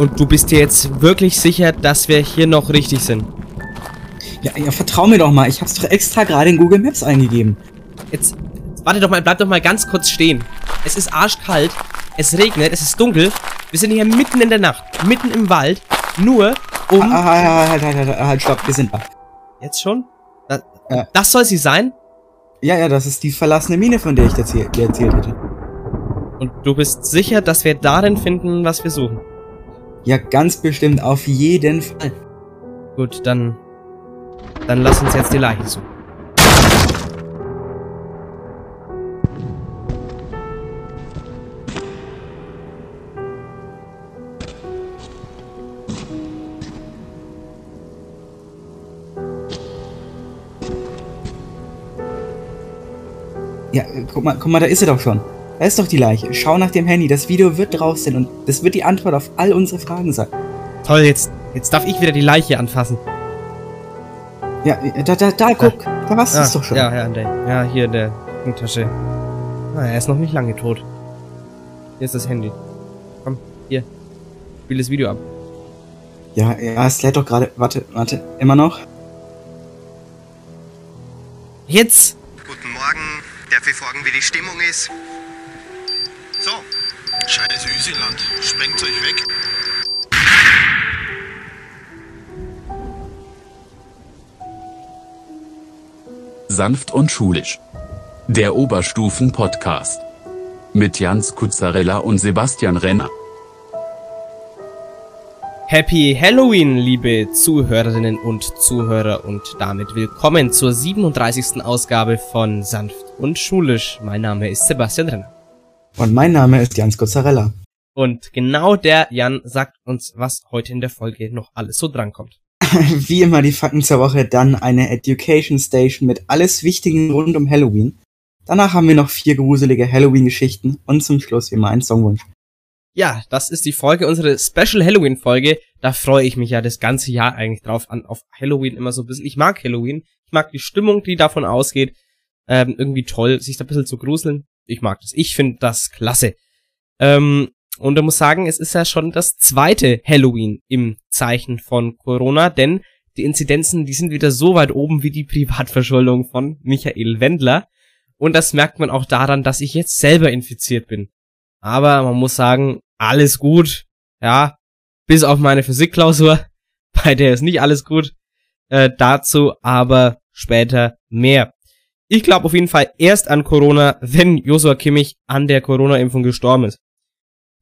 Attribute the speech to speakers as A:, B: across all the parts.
A: Und du bist dir jetzt wirklich sicher, dass wir hier noch richtig sind?
B: Ja, ja, vertrau mir doch mal. Ich hab's doch extra gerade in Google Maps eingegeben.
A: Jetzt, warte doch mal, bleib doch mal ganz kurz stehen. Es ist arschkalt, es regnet, es ist dunkel. Wir sind hier mitten in der Nacht, mitten im Wald, nur um...
B: Ah, ah, halt, halt, halt, halt, stopp, wir sind da.
A: Jetzt schon? Das, ja. das soll sie sein?
B: Ja, ja, das ist die verlassene Mine, von der ich dir erzählt hätte.
A: Und du bist sicher, dass wir darin finden, was wir suchen?
B: Ja, ganz bestimmt, auf jeden Fall.
A: Gut, dann... Dann lass uns jetzt die Leiche suchen.
B: Ja, guck mal, guck mal, da ist er doch schon. Da ist doch die Leiche. Schau nach dem Handy. Das Video wird draus sein und das wird die Antwort auf all unsere Fragen sein.
A: Toll, jetzt, jetzt darf ich wieder die Leiche anfassen.
B: Ja, da, da, da, guck. Da, da warst du
A: es
B: doch schon.
A: Ja, ja, der, ja, hier in der Tasche. Ah, er ist noch nicht lange tot. Hier ist das Handy. Komm, hier. Spiel das Video ab.
B: Ja, ja, es lädt doch gerade. Warte, warte. Immer noch?
A: Jetzt!
C: Guten Morgen. Darf ich fragen, wie die Stimmung ist?
D: Scheiß Üseland, sprengt euch weg.
E: Sanft und schulisch. Der Oberstufen-Podcast. Mit Jans Kuzzarella und Sebastian Renner.
A: Happy Halloween, liebe Zuhörerinnen und Zuhörer und damit willkommen zur 37. Ausgabe von Sanft und Schulisch. Mein Name ist Sebastian Renner.
B: Und mein Name ist Jan Skozzarella.
A: Und genau der Jan sagt uns, was heute in der Folge noch alles so drankommt.
B: Wie immer die Fakten zur Woche, dann eine Education Station mit alles Wichtigen rund um Halloween. Danach haben wir noch vier gruselige Halloween-Geschichten und zum Schluss wie immer ein Songwunsch.
A: Ja, das ist die Folge, unsere Special Halloween Folge. Da freue ich mich ja das ganze Jahr eigentlich drauf an, auf Halloween immer so ein bisschen. Ich mag Halloween. Ich mag die Stimmung, die davon ausgeht. Ähm, irgendwie toll, sich da ein bisschen zu gruseln ich mag das. Ich finde das klasse. Ähm, und ich muss sagen, es ist ja schon das zweite Halloween im Zeichen von Corona, denn die Inzidenzen, die sind wieder so weit oben wie die Privatverschuldung von Michael Wendler. Und das merkt man auch daran, dass ich jetzt selber infiziert bin. Aber man muss sagen, alles gut. Ja, bis auf meine Physikklausur, bei der ist nicht alles gut. Äh, dazu aber später mehr. Ich glaube auf jeden Fall erst an Corona, wenn Joshua Kimmich an der Corona-Impfung gestorben ist.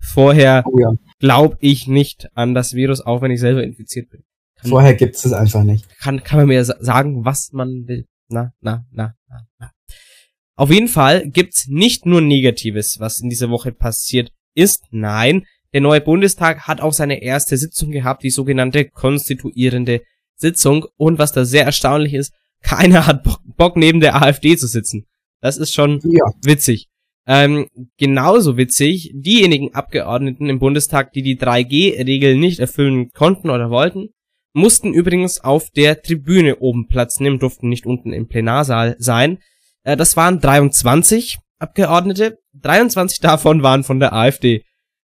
A: Vorher oh ja. glaube ich nicht an das Virus, auch wenn ich selber infiziert bin.
B: Kann, Vorher gibt es einfach nicht.
A: Kann, kann man mir sagen, was man will. Na, na, na, na, na. Auf jeden Fall gibt's nicht nur Negatives, was in dieser Woche passiert ist. Nein, der neue Bundestag hat auch seine erste Sitzung gehabt, die sogenannte konstituierende Sitzung. Und was da sehr erstaunlich ist, keiner hat Bock, neben der AfD zu sitzen. Das ist schon ja. witzig. Ähm, genauso witzig, diejenigen Abgeordneten im Bundestag, die die 3G-Regel nicht erfüllen konnten oder wollten, mussten übrigens auf der Tribüne oben Platz nehmen, durften nicht unten im Plenarsaal sein. Äh, das waren 23 Abgeordnete, 23 davon waren von der AfD.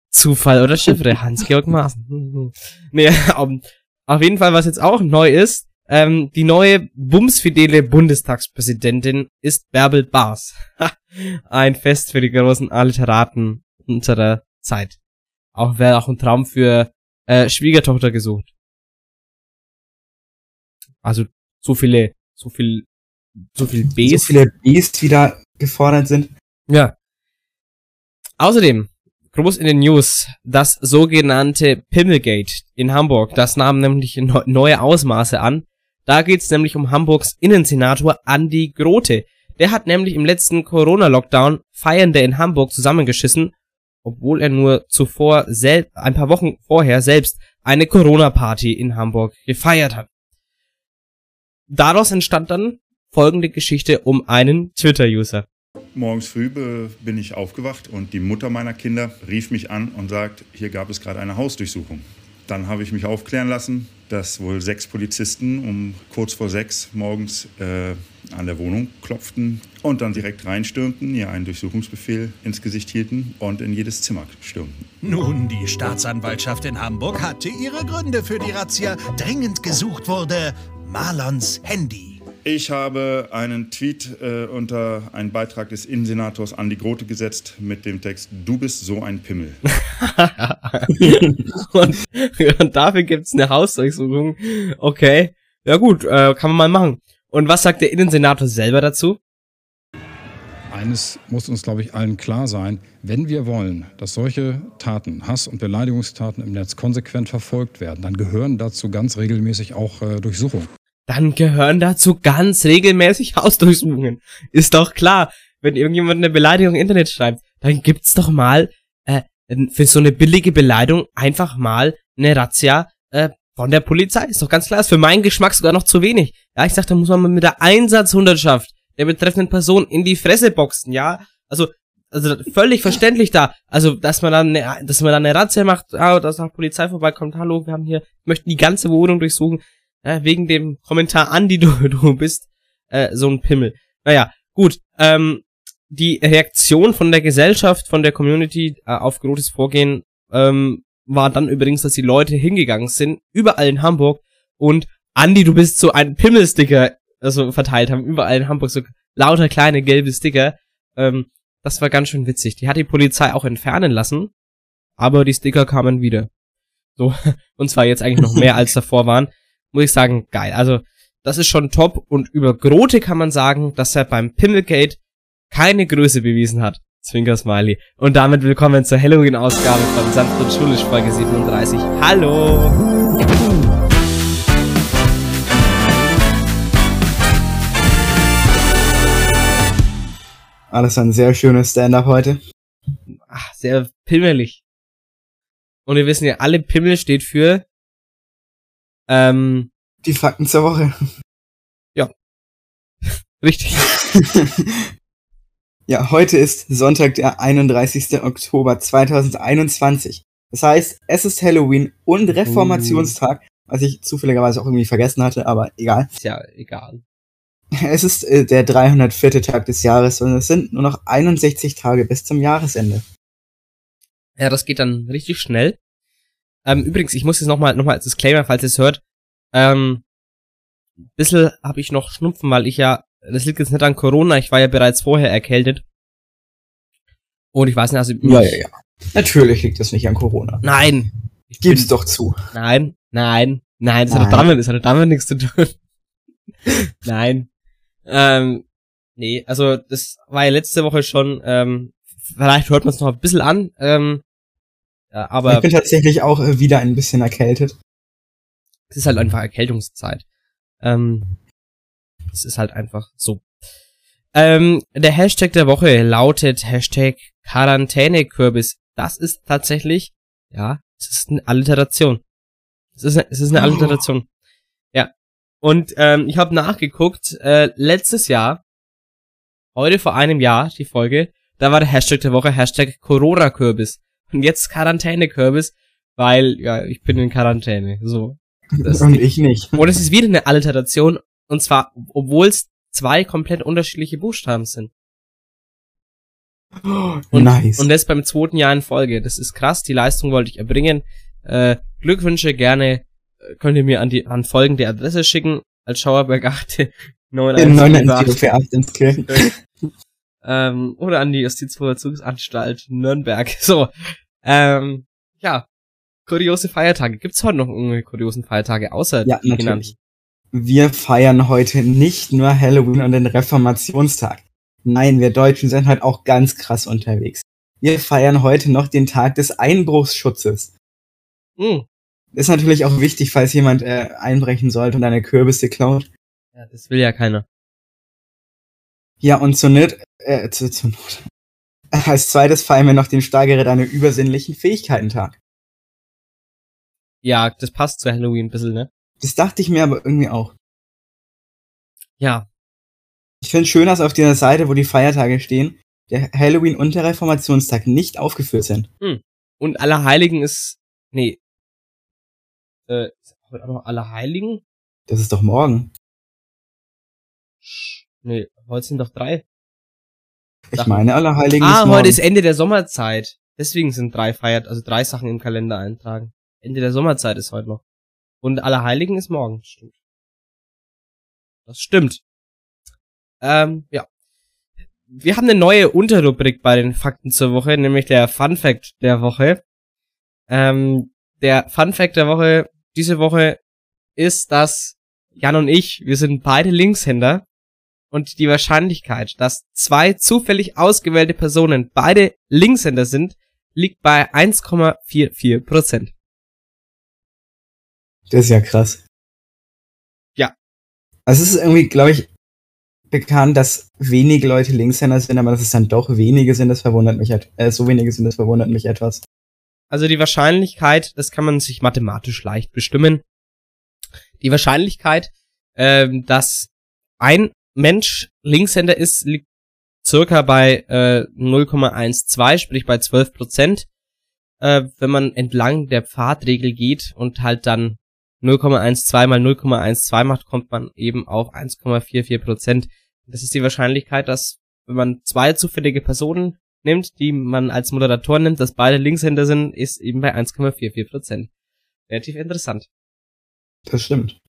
A: Zufall oder Chiffre, Hans-Georg Maaßen. nee, auf jeden Fall, was jetzt auch neu ist, ähm, die neue bumsfidele Bundestagspräsidentin ist Bärbel Baas. ein Fest für die großen Alliteraten unserer Zeit. Auch wäre auch ein Traum für äh, Schwiegertochter gesucht. Also so viele, so viel, so viel Bs.
B: So viele Bs, die da gefordert sind.
A: Ja. Außerdem groß in den News das sogenannte Pimmelgate in Hamburg. Das nahm nämlich neue Ausmaße an. Da geht's nämlich um Hamburgs Innensenator Andi Grote. Der hat nämlich im letzten Corona-Lockdown Feiernde in Hamburg zusammengeschissen, obwohl er nur zuvor selbst, ein paar Wochen vorher selbst eine Corona-Party in Hamburg gefeiert hat. Daraus entstand dann folgende Geschichte um einen Twitter-User.
F: Morgens früh bin ich aufgewacht und die Mutter meiner Kinder rief mich an und sagt, hier gab es gerade eine Hausdurchsuchung. Dann habe ich mich aufklären lassen, dass wohl sechs Polizisten um kurz vor sechs morgens äh, an der Wohnung klopften und dann direkt reinstürmten, ihr einen Durchsuchungsbefehl ins Gesicht hielten und in jedes Zimmer stürmten.
G: Nun, die Staatsanwaltschaft in Hamburg hatte ihre Gründe für die Razzia. Dringend gesucht wurde Marlons Handy.
F: Ich habe einen Tweet äh, unter einen Beitrag des Innensenators Andi Grote gesetzt mit dem Text Du bist so ein Pimmel.
A: und, und dafür gibt's eine Hausdurchsuchung. Okay. Ja gut, äh, kann man mal machen. Und was sagt der Innensenator selber dazu?
H: Eines muss uns, glaube ich, allen klar sein. Wenn wir wollen, dass solche Taten, Hass- und Beleidigungstaten im Netz konsequent verfolgt werden, dann gehören dazu ganz regelmäßig auch äh, Durchsuchungen
A: dann gehören dazu ganz regelmäßig Hausdurchsuchungen. Ist doch klar. Wenn irgendjemand eine Beleidigung im Internet schreibt, dann gibt's doch mal äh, für so eine billige Beleidigung einfach mal eine Razzia äh, von der Polizei. Ist doch ganz klar. Ist für meinen Geschmack sogar noch zu wenig. Ja, ich sag, da muss man mal mit der Einsatzhundertschaft der betreffenden Person in die Fresse boxen, ja. Also, also völlig verständlich da. Also, dass man dann, eine, dass man dann eine Razzia macht, ah, dass die Polizei vorbeikommt, hallo, wir haben hier, möchten die ganze Wohnung durchsuchen äh, wegen dem Kommentar an, die du, du bist äh, so ein Pimmel. Naja, gut. Ähm, die Reaktion von der Gesellschaft, von der Community äh, auf Grotes Vorgehen ähm, war dann übrigens, dass die Leute hingegangen sind, überall in Hamburg und Andi, du bist so ein Pimmelsticker also verteilt haben, überall in Hamburg so lauter kleine gelbe Sticker. Ähm, das war ganz schön witzig. Die hat die Polizei auch entfernen lassen, aber die Sticker kamen wieder. So, und zwar jetzt eigentlich noch mehr als davor waren muss ich sagen, geil. Also, das ist schon top. Und über Grote kann man sagen, dass er beim Pimmelgate keine Größe bewiesen hat. Zwinker Smiley. Und damit willkommen zur Halloween-Ausgabe von Sanft und Schulisch Folge 37. Hallo!
B: Alles ein sehr schönes Stand-up heute.
A: Ach, sehr pimmelig. Und wir wissen ja, alle Pimmel steht für ähm,
B: Die Fakten zur Woche.
A: Ja. Richtig.
B: ja, heute ist Sonntag, der 31. Oktober 2021. Das heißt, es ist Halloween und Reformationstag, was ich zufälligerweise auch irgendwie vergessen hatte, aber egal.
A: Ist ja egal.
B: Es ist äh, der 304. Tag des Jahres und es sind nur noch 61 Tage bis zum Jahresende.
A: Ja, das geht dann richtig schnell. Ähm, übrigens, ich muss jetzt nochmal noch mal als Disclaimer, falls ihr es hört, ähm, bisschen habe ich noch Schnupfen, weil ich ja, das liegt jetzt nicht an Corona, ich war ja bereits vorher erkältet. Und ich weiß nicht, also...
B: Ja, ja, ja. Natürlich liegt das nicht an Corona.
A: Nein.
B: Ich Gib's bin, doch zu.
A: Nein, nein, nein, das nein. hat damit, das hat damit nichts zu tun. nein. Ähm, nee, also das war ja letzte Woche schon, ähm, vielleicht hört man es noch ein bisschen an, ähm, ja, aber
B: ich bin tatsächlich auch äh, wieder ein bisschen erkältet.
A: Es ist halt einfach Erkältungszeit. Ähm, es ist halt einfach so. Ähm, der Hashtag der Woche lautet Hashtag Quarantänekürbis. Das ist tatsächlich, ja, es ist eine Alliteration. Es ist eine, es ist eine oh. Alliteration. Ja. Und ähm, ich habe nachgeguckt, äh, letztes Jahr, heute vor einem Jahr, die Folge, da war der Hashtag der Woche Hashtag Corona-Kürbis und jetzt Quarantänekürbis, weil, ja, ich bin in Quarantäne. So.
B: Das und ich nicht.
A: Und es ist wieder eine Alliteration, und zwar, obwohl es zwei komplett unterschiedliche Buchstaben sind.
B: und, nice.
A: Und das beim zweiten Jahr in Folge. Das ist krass, die Leistung wollte ich erbringen. Äh, Glückwünsche gerne äh, könnt ihr mir an die an folgende Adresse schicken, als Schauerberg 8
B: 918
A: ähm, oder an die Justizvollzugsanstalt Nürnberg. So, ähm, ja, kuriose Feiertage. Gibt's heute noch irgendwelche kuriosen Feiertage außer
B: ja, natürlich. Genannten? Wir feiern heute nicht nur Halloween und den Reformationstag. Nein, wir Deutschen sind halt auch ganz krass unterwegs. Wir feiern heute noch den Tag des Einbruchsschutzes.
A: Mhm.
B: Ist natürlich auch wichtig, falls jemand äh, einbrechen sollte und eine Kürbisse klaut.
A: Ja, das will ja keiner.
B: Ja, und Not, äh, zur, zur Not. Als zweites feiern wir noch den Steigerät deine übersinnlichen Fähigkeiten-Tag.
A: Ja, das passt zu Halloween ein bisschen, ne?
B: Das dachte ich mir aber irgendwie auch.
A: Ja.
B: Ich finde schön, dass auf dieser Seite, wo die Feiertage stehen, der Halloween und der Reformationstag nicht aufgeführt sind.
A: Hm. Und Allerheiligen ist, nee. Äh, Heute auch noch Allerheiligen?
B: Das ist doch morgen.
A: Nee, heute sind doch drei.
B: Ich
A: Sachen.
B: meine, Allerheiligen
A: ah,
B: ist
A: heute ist Ende der Sommerzeit. Deswegen sind drei feiert, also drei Sachen im Kalender eintragen. Ende der Sommerzeit ist heute noch. Und Allerheiligen ist morgen. Stimmt. Das stimmt. Ähm, ja. Wir haben eine neue Unterrubrik bei den Fakten zur Woche, nämlich der Fun Fact der Woche. Ähm, der Fun Fact der Woche diese Woche ist, dass Jan und ich, wir sind beide Linkshänder und die Wahrscheinlichkeit, dass zwei zufällig ausgewählte Personen beide Linkshänder sind, liegt bei 1,44 Prozent.
B: Das ist ja krass.
A: Ja.
B: Also es ist irgendwie, glaube ich, bekannt, dass wenige Leute Linkshänder sind, aber dass es dann doch wenige sind, das verwundert mich, äh, so wenige sind, das verwundert mich etwas.
A: Also die Wahrscheinlichkeit, das kann man sich mathematisch leicht bestimmen. Die Wahrscheinlichkeit, ähm, dass ein Mensch Linkshänder ist, liegt circa bei äh, 0,12, sprich bei 12 Prozent. Äh, wenn man entlang der Pfadregel geht und halt dann 0,12 mal 0,12 macht, kommt man eben auf 1,44 Prozent. Das ist die Wahrscheinlichkeit, dass wenn man zwei zufällige Personen nimmt, die man als Moderator nimmt, dass beide Linkshänder sind, ist eben bei 1,44 Prozent. Relativ interessant.
B: Das stimmt.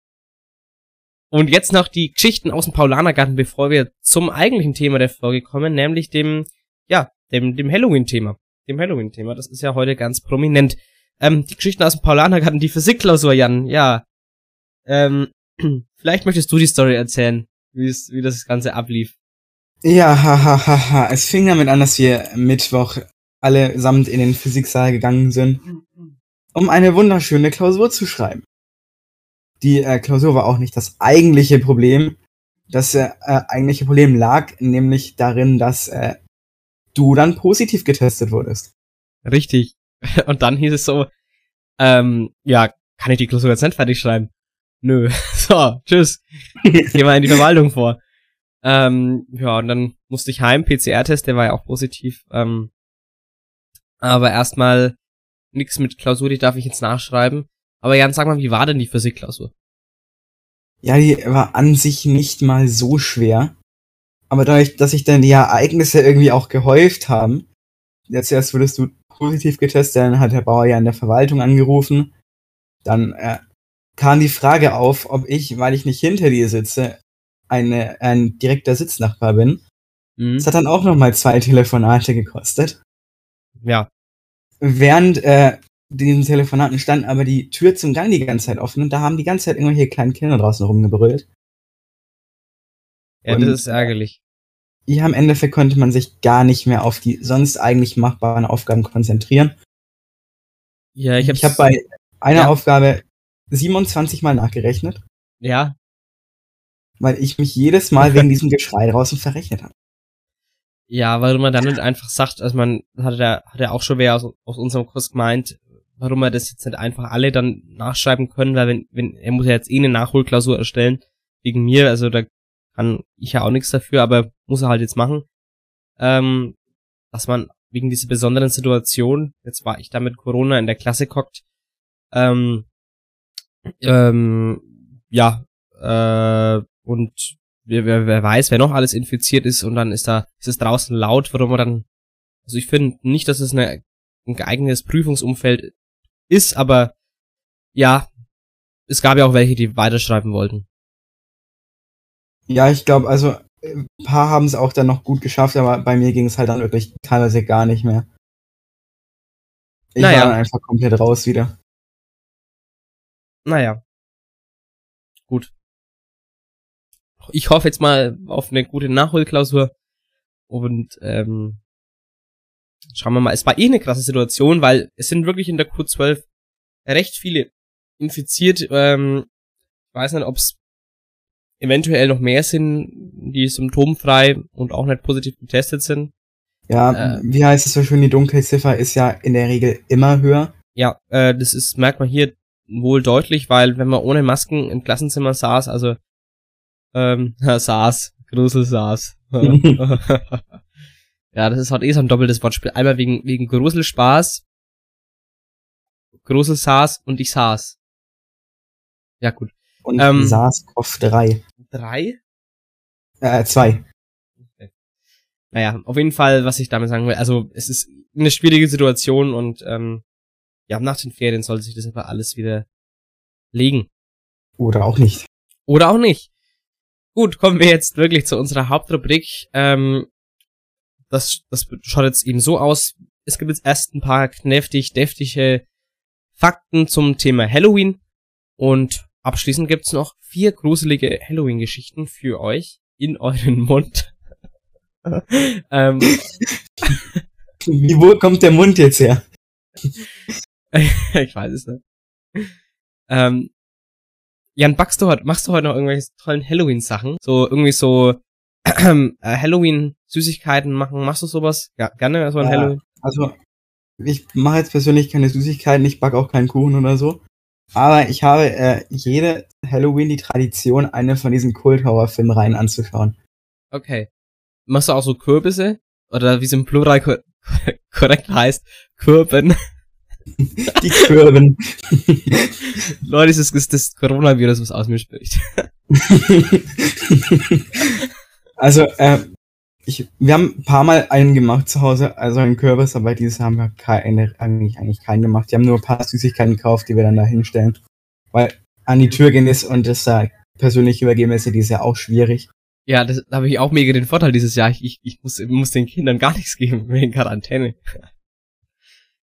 A: Und jetzt noch die Geschichten aus dem Paulanergarten, bevor wir zum eigentlichen Thema der Folge kommen, nämlich dem, ja, dem, dem Halloween-Thema. Dem Halloween-Thema, das ist ja heute ganz prominent. Ähm, die Geschichten aus dem Paulanergarten, die Physikklausur, Jan, ja. Ähm, vielleicht möchtest du die Story erzählen, wie es, wie das Ganze ablief.
B: Ja, ha, ha, ha, ha. Es fing damit an, dass wir Mittwoch allesamt in den Physiksaal gegangen sind, um eine wunderschöne Klausur zu schreiben. Die äh, Klausur war auch nicht das eigentliche Problem. Das äh, äh, eigentliche Problem lag nämlich darin, dass äh, du dann positiv getestet wurdest.
A: Richtig. Und dann hieß es so, ähm, ja, kann ich die Klausur jetzt nicht fertig schreiben? Nö. So, tschüss. Geh mal in die Verwaltung vor. Ähm, ja, und dann musste ich heim, PCR-Test, der war ja auch positiv. Ähm, aber erstmal nix mit Klausur, die darf ich jetzt nachschreiben. Aber Jan, sag mal, wie war denn die Physikklausur?
B: Ja, die war an sich nicht mal so schwer. Aber dadurch, dass sich dann die Ereignisse irgendwie auch gehäuft haben, jetzt erst wurdest du positiv getestet, dann hat der Bauer ja in der Verwaltung angerufen. Dann äh, kam die Frage auf, ob ich, weil ich nicht hinter dir sitze, eine, ein direkter Sitznachbar bin.
A: Mhm.
B: Das hat dann auch nochmal zwei Telefonate gekostet.
A: Ja,
B: Während äh, den Telefonaten stand aber die Tür zum Gang die ganze Zeit offen und da haben die ganze Zeit irgendwelche kleinen Kinder draußen rumgebrüllt.
A: ja,
B: Und-
A: das ist ärgerlich.
B: Ja, im Endeffekt konnte man sich gar nicht mehr auf die sonst eigentlich machbaren Aufgaben konzentrieren.
A: Ja, ich hab's,
B: Ich habe bei einer
A: Ja.
B: Aufgabe 27 Mal nachgerechnet,
A: ja,
B: weil ich mich jedes Mal wegen diesem Geschrei draußen verrechnet habe.
A: Ja, warum man dann nicht einfach sagt, also man hat ja, hat ja auch schon wer aus, aus unserem Kurs gemeint, warum wir das jetzt nicht einfach alle dann nachschreiben können, weil wenn, wenn, er muss ja jetzt eh eine Nachholklausur erstellen, wegen mir, also da kann ich ja auch nichts dafür, aber muss er halt jetzt machen. Ähm, dass man wegen dieser besonderen Situation, jetzt war ich da mit Corona in der Klasse gehockt, ähm, ähm, ja, äh, und wer, wer, wer weiß, wer noch alles infiziert ist und dann ist da, ist es draußen laut, warum man dann, also ich finde nicht, dass es eine, ein geeignetes Prüfungsumfeld ist, aber ja, es gab ja auch welche, die weiterschreiben wollten.
B: Ja, ich glaube, also ein paar haben es auch dann noch gut geschafft, aber bei mir ging es halt dann wirklich teilweise gar nicht mehr. Ich
A: Naja.
B: war dann einfach komplett raus wieder.
A: Naja. Gut. Ich hoffe jetzt mal auf eine gute Nachholklausur. Und ähm, schauen wir mal. Es war eh eine krasse Situation, weil es sind wirklich in der Q12 recht viele infiziert. Ähm, ich weiß nicht, ob es eventuell noch mehr sind, die symptomfrei und auch nicht positiv getestet sind.
B: Ja,
A: Äh.
B: wie heißt es so schön, die Dunkelziffer ist ja in der Regel immer höher.
A: Ja, äh, das ist, merkt man hier wohl deutlich, weil wenn man ohne Masken im Klassenzimmer saß, also ähm, saß, Grusel saß. ja, das ist halt eh so ein doppeltes Wortspiel. Einmal wegen, wegen Gruselspaß, Grusel saß und ich saß. Ja, gut.
B: Und
A: Ähm.
B: SARS-CoV-3.
A: Drei?
B: Äh, zwei.
A: Naja, auf jeden Fall, was ich damit sagen will, also es ist eine schwierige Situation und ähm, ja, nach den Ferien soll sich das aber alles wieder legen.
B: Oder auch nicht.
A: Oder auch nicht. Gut, kommen wir jetzt wirklich zu unserer Hauptrubrik. Ähm, das, das schaut jetzt eben so aus. Es gibt jetzt erst ein paar knäftig, deftige Fakten zum Thema Halloween. Und abschließend gibt's noch vier gruselige Halloween-Geschichten für euch in euren Mund. ähm,
B: Wie, wo kommt der Mund jetzt her?
A: ich weiß es nicht. Ähm, Jan, backst du heute, machst du heute noch irgendwelche tollen Halloween-Sachen? So irgendwie so äh, Halloween-Süßigkeiten machen. Machst du sowas? Ja, gerne so ein
B: Ja.
A: Halloween.
B: Also, ich mache jetzt persönlich keine Süßigkeiten, ich backe auch keinen Kuchen oder so. Aber ich habe äh, jede Halloween die Tradition, eine von diesen Kulthauer-Filmreihen anzuschauen.
A: Okay. Machst du auch so Kürbisse? Oder wie es im Plural ko korrekt heißt, Kürben.
B: Die Kürben.
A: Leute, es ist das, das Coronavirus, was aus mir spricht.
B: also, äh, ich, wir haben ein paar Mal einen gemacht zu Hause, also einen Kürbis, aber dieses haben wir keine, eigentlich, eigentlich keinen gemacht. Die haben nur ein paar Süßigkeiten gekauft, die wir dann da hinstellen. Weil an die Tür gehen ist und das da persönlich übergeben ist, die ist ja auch schwierig.
A: Ja, das da habe ich auch mega den Vorteil dieses Jahr. Ich, ich, ich muss, muss den Kindern gar nichts geben wegen Quarantäne.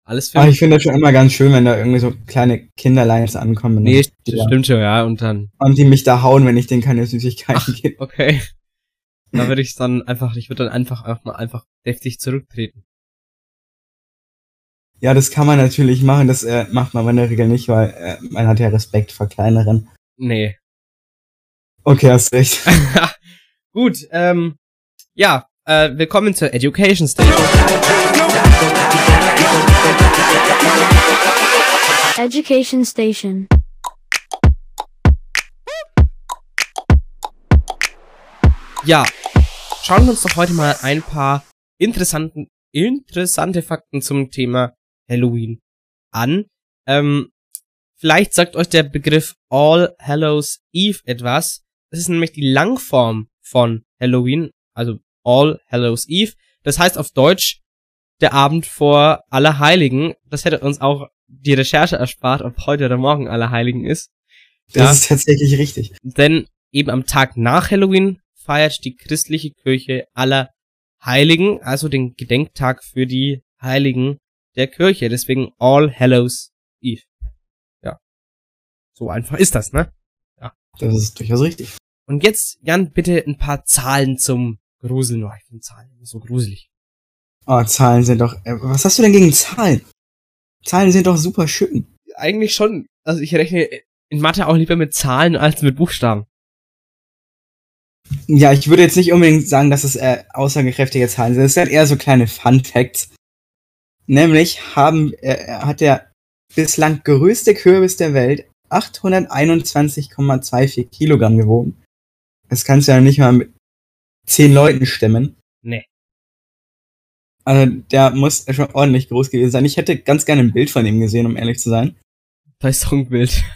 A: Alles für
B: Aber ich finde das schon immer ganz schön, wenn da irgendwie so kleine Kinderleins ankommen.
A: Nee,
B: die
A: das
B: da-
A: stimmt schon, ja. Und dann,
B: Und die mich da hauen, wenn ich denen keine Süßigkeiten gebe.
A: okay. Da würde ich dann einfach, ich würde dann einfach auch mal einfach deftig zurücktreten.
B: Ja, das kann man natürlich machen, das äh, macht man in der Regel nicht, weil äh, man hat ja Respekt vor kleineren.
A: Nee.
B: Okay, hast recht.
A: Gut, ähm, ja, äh, willkommen zur Education Station.
I: Education Station.
A: Ja, schauen wir uns doch heute mal ein paar interessanten, interessante Fakten zum Thema Halloween an. Ähm, vielleicht sagt euch der Begriff All Hallows Eve etwas. Das ist nämlich die Langform von Halloween, also All Hallows Eve. Das heißt auf Deutsch der Abend vor Allerheiligen. Das hätte uns auch die Recherche erspart, ob heute oder morgen Allerheiligen ist.
B: Das
A: Ja.
B: ist tatsächlich richtig.
A: Denn eben am Tag nach Halloween feiert die christliche Kirche aller Heiligen, also den Gedenktag für die Heiligen der Kirche. Deswegen All Hallows Eve. Ja. So einfach ist das, ne?
B: Das ist durchaus richtig.
A: Und jetzt, Jan, bitte ein paar Zahlen zum Gruseln. Oh, ich finde Zahlen immer so gruselig.
B: Oh, Zahlen sind doch. Äh, was hast du denn gegen Zahlen? Zahlen sind doch super schön.
A: Eigentlich schon. Also ich rechne in Mathe auch lieber mit Zahlen als mit Buchstaben.
B: Ja, ich würde jetzt nicht unbedingt sagen, dass es äh, aussagekräftige Zahlen sind. Es sind eher so kleine Fun Facts. Nämlich haben, äh, hat der bislang größte Kürbis der Welt 821,24 Kilogramm gewogen. Das kannst du ja nicht mal mit zehn Leuten stemmen.
A: Nee.
B: Also der muss schon ordentlich groß gewesen sein. Ich hätte ganz gerne ein Bild von ihm gesehen, um ehrlich zu sein.
A: Da ist doch ein Bild.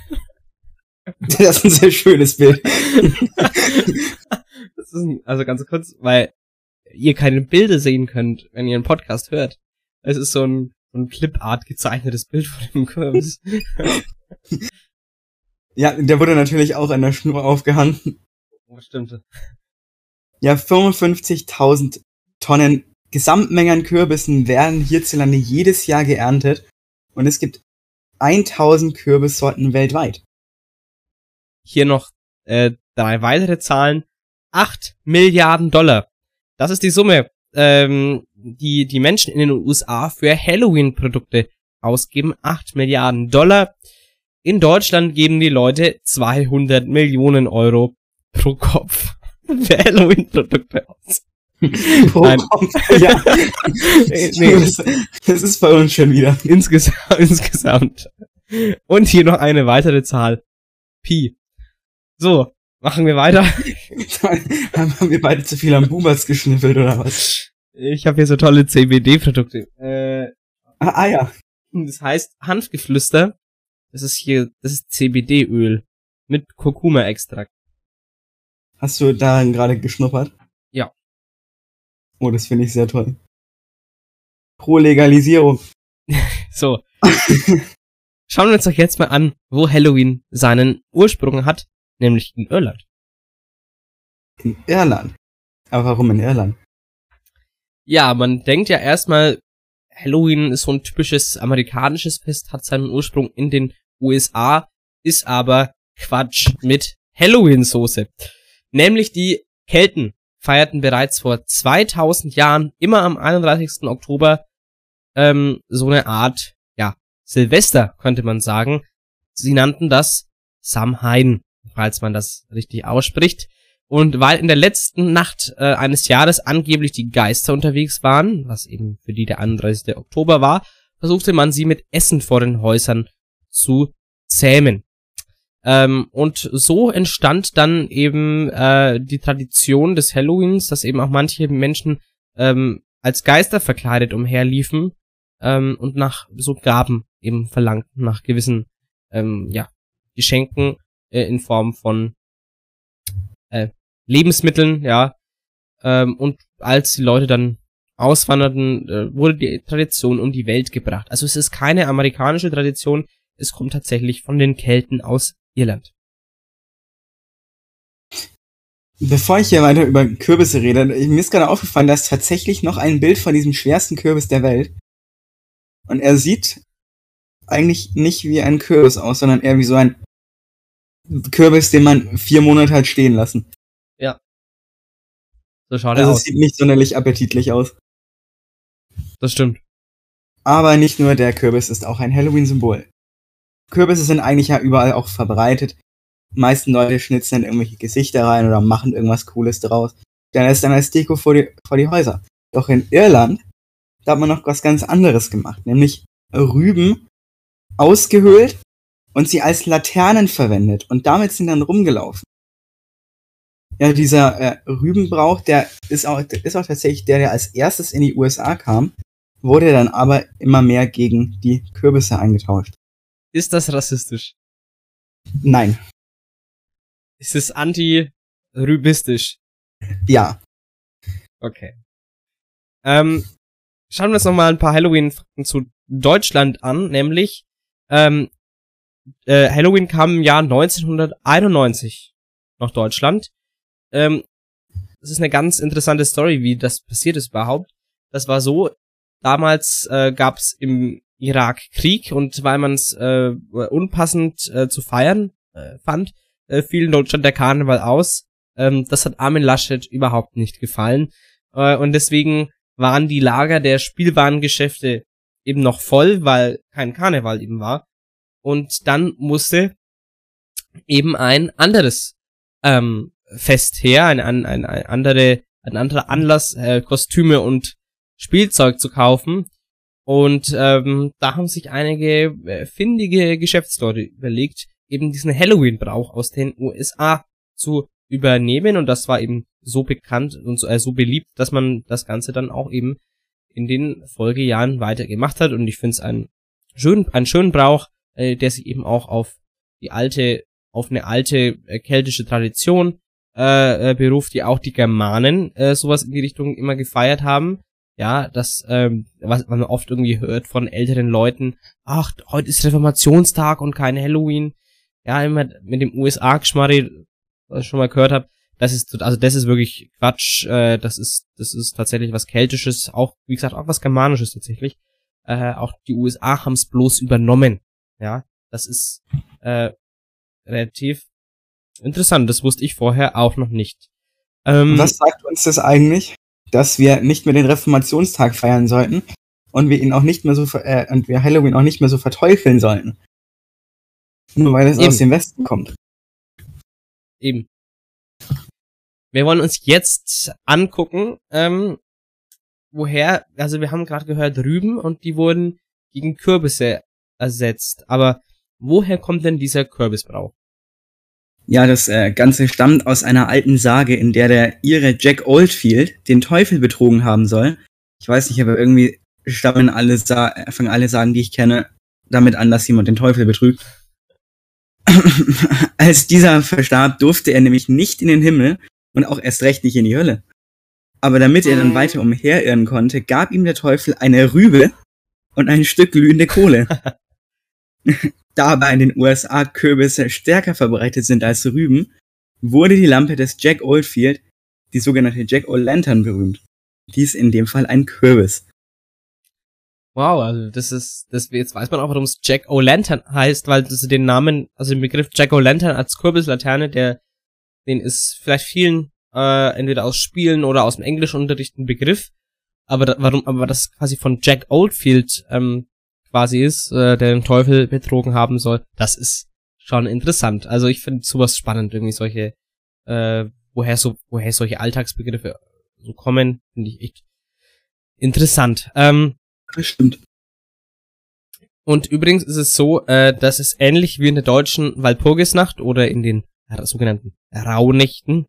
B: Das ist ein sehr schönes Bild.
A: Ist ein, also ganz kurz, weil ihr keine Bilder sehen könnt, wenn ihr einen Podcast hört. Es ist so ein, so ein Clipart gezeichnetes Bild von dem Kürbis.
B: Ja, der wurde natürlich auch an der Schnur aufgehangen.
A: Oh, stimmt.
B: Ja, 55.000 Tonnen Gesamtmenge an Kürbissen werden hierzulande jedes Jahr geerntet. Und es gibt 1000 Kürbissorten weltweit.
A: Hier noch äh, drei weitere Zahlen. 8 Milliarden Dollar. Das ist die Summe, ähm, die die Menschen in den USA für Halloween-Produkte ausgeben. 8 Milliarden Dollar. In Deutschland geben die Leute 200 Millionen Euro pro Kopf für Halloween-Produkte aus.
B: Pro
A: Nein.
B: Kopf, ja.
A: Nee.
B: Das, das ist bei uns schon wieder.
A: Insgesamt, insgesamt. Und hier noch eine weitere Zahl. Pi. So, machen wir weiter.
B: Haben wir beide zu viel am Boomers geschniffelt oder was?
A: Ich habe hier so tolle CBD-Produkte. Äh,
B: Ah, ah ja.
A: das heißt Hanfgeflüster. Das ist hier, das ist CBD-Öl. mit Kurkuma-Extrakt.
B: Hast du daran gerade geschnuppert?
A: Ja.
B: Oh, das finde ich sehr toll. Pro Legalisierung.
A: So. Schauen wir uns doch jetzt mal an, wo Halloween seinen Ursprung hat, nämlich in Irland.
B: In Irland. Aber warum in Irland?
A: Ja, man denkt ja erstmal, Halloween ist so ein typisches amerikanisches Fest, hat seinen Ursprung in den USA, ist aber Quatsch mit Halloween-Soße. Nämlich die Kelten feierten bereits vor 2000 Jahren immer am 31. Oktober ähm, so eine Art, ja, Silvester, könnte man sagen. Sie nannten das Samhain, falls man das richtig ausspricht. Und weil in der letzten Nacht äh, eines Jahres angeblich die Geister unterwegs waren, was eben für die der 31. Oktober war, versuchte man sie mit Essen vor den Häusern zu zähmen. Ähm, und so entstand dann eben äh, die Tradition des Halloweens, dass eben auch manche Menschen ähm, als Geister verkleidet umherliefen ähm, und nach so Gaben eben verlangten, nach gewissen ähm, ja, Geschenken äh, in Form von äh, Lebensmitteln, ja. Ähm, und als die Leute dann auswanderten, äh, wurde die Tradition um die Welt gebracht. Also es ist keine amerikanische Tradition, es kommt tatsächlich von den Kelten aus Irland.
B: Bevor ich hier weiter über Kürbisse rede, mir ist gerade aufgefallen, dass tatsächlich noch ein Bild von diesem schwersten Kürbis der Welt. Und er sieht eigentlich nicht wie ein Kürbis aus, sondern eher wie so ein Kürbis, den man vier Monate hat stehen lassen.
A: So schaut
B: Also
A: er
B: es
A: aus.
B: sieht nicht sonderlich appetitlich aus.
A: Das stimmt.
B: Aber nicht nur der Kürbis ist auch ein Halloween-Symbol. Kürbisse sind eigentlich ja überall auch verbreitet. Die meisten Leute schnitzen dann irgendwelche Gesichter rein oder machen irgendwas Cooles draus. Dann ist dann als Deko vor die, vor die Häuser. Doch in Irland, da hat man noch was ganz anderes gemacht, nämlich Rüben ausgehöhlt und sie als Laternen verwendet und damit sind dann rumgelaufen. Ja, dieser äh, Rübenbrauch, der ist auch, der ist auch tatsächlich der, der als erstes in die USA kam, wurde dann aber immer mehr gegen die Kürbisse eingetauscht.
A: Ist das rassistisch?
B: Nein,
A: Ist es anti-rübistisch?
B: ja.
A: Okay. Ähm, schauen wir uns noch mal ein paar Halloween-Fakten zu Deutschland an, nämlich ähm, äh, Halloween kam im Jahr 1991 nach Deutschland. Ähm, das ist eine ganz interessante Story, wie das passiert ist überhaupt. Das war so, damals äh, gab es im Irak Krieg und weil man es äh, unpassend äh, zu feiern äh, fand, äh, fiel in Deutschland der Karneval aus. Ähm, das hat Armin Laschet überhaupt nicht gefallen. Äh, und deswegen waren die Lager der Spielwarengeschäfte eben noch voll, weil kein Karneval eben war. Und dann musste eben ein anderes ähm, Fest her, ein, ein, ein, andere, ein anderer Anlass, äh, Kostüme und Spielzeug zu kaufen. Und ähm, da haben sich einige äh, findige Geschäftsleute überlegt, eben diesen Halloween-Brauch aus den USA zu übernehmen. Und das war eben so bekannt und so, äh, so beliebt, dass man das Ganze dann auch eben in den Folgejahren weitergemacht hat. Und ich finde es einen schönen, einen schönen Brauch, äh, der sich eben auch auf die alte, auf eine alte äh, keltische Tradition äh, äh, beruft, die auch die Germanen äh, sowas in die Richtung immer gefeiert haben. Ja, das, ähm, was man oft irgendwie hört von älteren Leuten, ach, heute ist Reformationstag und kein Halloween. Ja, immer mit dem USA-Geschmarri, was ich schon mal gehört habe, das ist, also das ist wirklich Quatsch, äh, das ist, das ist tatsächlich was Keltisches, auch, wie gesagt, auch was Germanisches tatsächlich. Äh, auch die USA haben es bloß übernommen. Ja, das ist äh, relativ interessant, das wusste ich vorher auch noch nicht. Ähm,
B: Was sagt uns das eigentlich? Dass wir nicht mehr den Reformationstag feiern sollten und wir ihn auch nicht mehr so äh, und wir Halloween auch nicht mehr so verteufeln sollten. Nur weil es
A: Eben.
B: aus dem Westen kommt.
A: Eben. Wir wollen uns jetzt angucken, ähm, woher, also wir haben gerade gehört Rüben und die wurden gegen Kürbisse ersetzt. Aber woher kommt denn dieser Kürbisbrauch?
B: Ja, das äh, Ganze stammt aus einer alten Sage, in der der Ire Jack Oldfield den Teufel betrogen haben soll. Ich weiß nicht, aber irgendwie stammen alle, Sa fangen alle Sagen, die ich kenne, damit an, dass jemand den Teufel betrügt. Als dieser verstarb, durfte er nämlich nicht in den Himmel und auch erst recht nicht in die Hölle. Aber damit er dann weiter umherirren konnte, gab ihm der Teufel eine Rübe und ein Stück glühende Kohle. da aber in den USA Kürbisse stärker verbreitet sind als Rüben, wurde die Lampe des Jack Oldfield, die sogenannte Jack O'Lantern, berühmt. Dies in dem Fall ein Kürbis.
A: Wow, also das ist, das jetzt weiß man auch, warum es Jack O'Lantern heißt, weil das den Namen, also den Begriff Jack O'Lantern als Kürbislaterne, der, den ist vielleicht vielen äh, entweder aus Spielen oder aus dem Englischunterricht ein Begriff, aber da, warum, aber das quasi von Jack Oldfield ähm, quasi ist, äh, der den Teufel betrogen haben soll, das ist schon interessant. Also ich finde sowas spannend, irgendwie solche, äh, woher so, woher solche Alltagsbegriffe so kommen, finde ich echt interessant. Ähm,
B: Das stimmt.
A: und übrigens ist es so, äh, dass es ähnlich wie in der deutschen Walpurgisnacht oder in den sogenannten Rauhnächten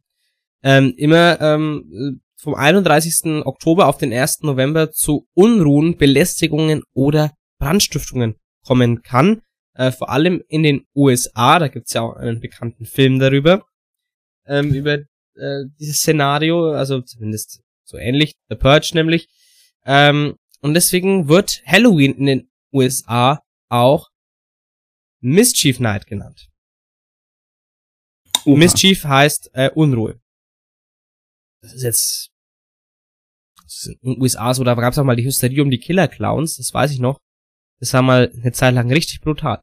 A: ähm, immer ähm, vom 31. Oktober auf den 1. November zu Unruhen, Belästigungen oder Brandstiftungen kommen kann. Äh, vor allem in den USA, da gibt's ja auch einen bekannten Film darüber, ähm, über äh, dieses Szenario, also zumindest so ähnlich, The Purge nämlich. Ähm, und deswegen wird Halloween in den USA auch Mischief Night genannt.
B: Oha.
A: Mischief heißt äh, Unruhe. Das ist jetzt das ist in den USA so, da gab es auch mal die Hysterie um die Killer Clowns, das weiß ich noch. Das war mal eine Zeit lang richtig brutal.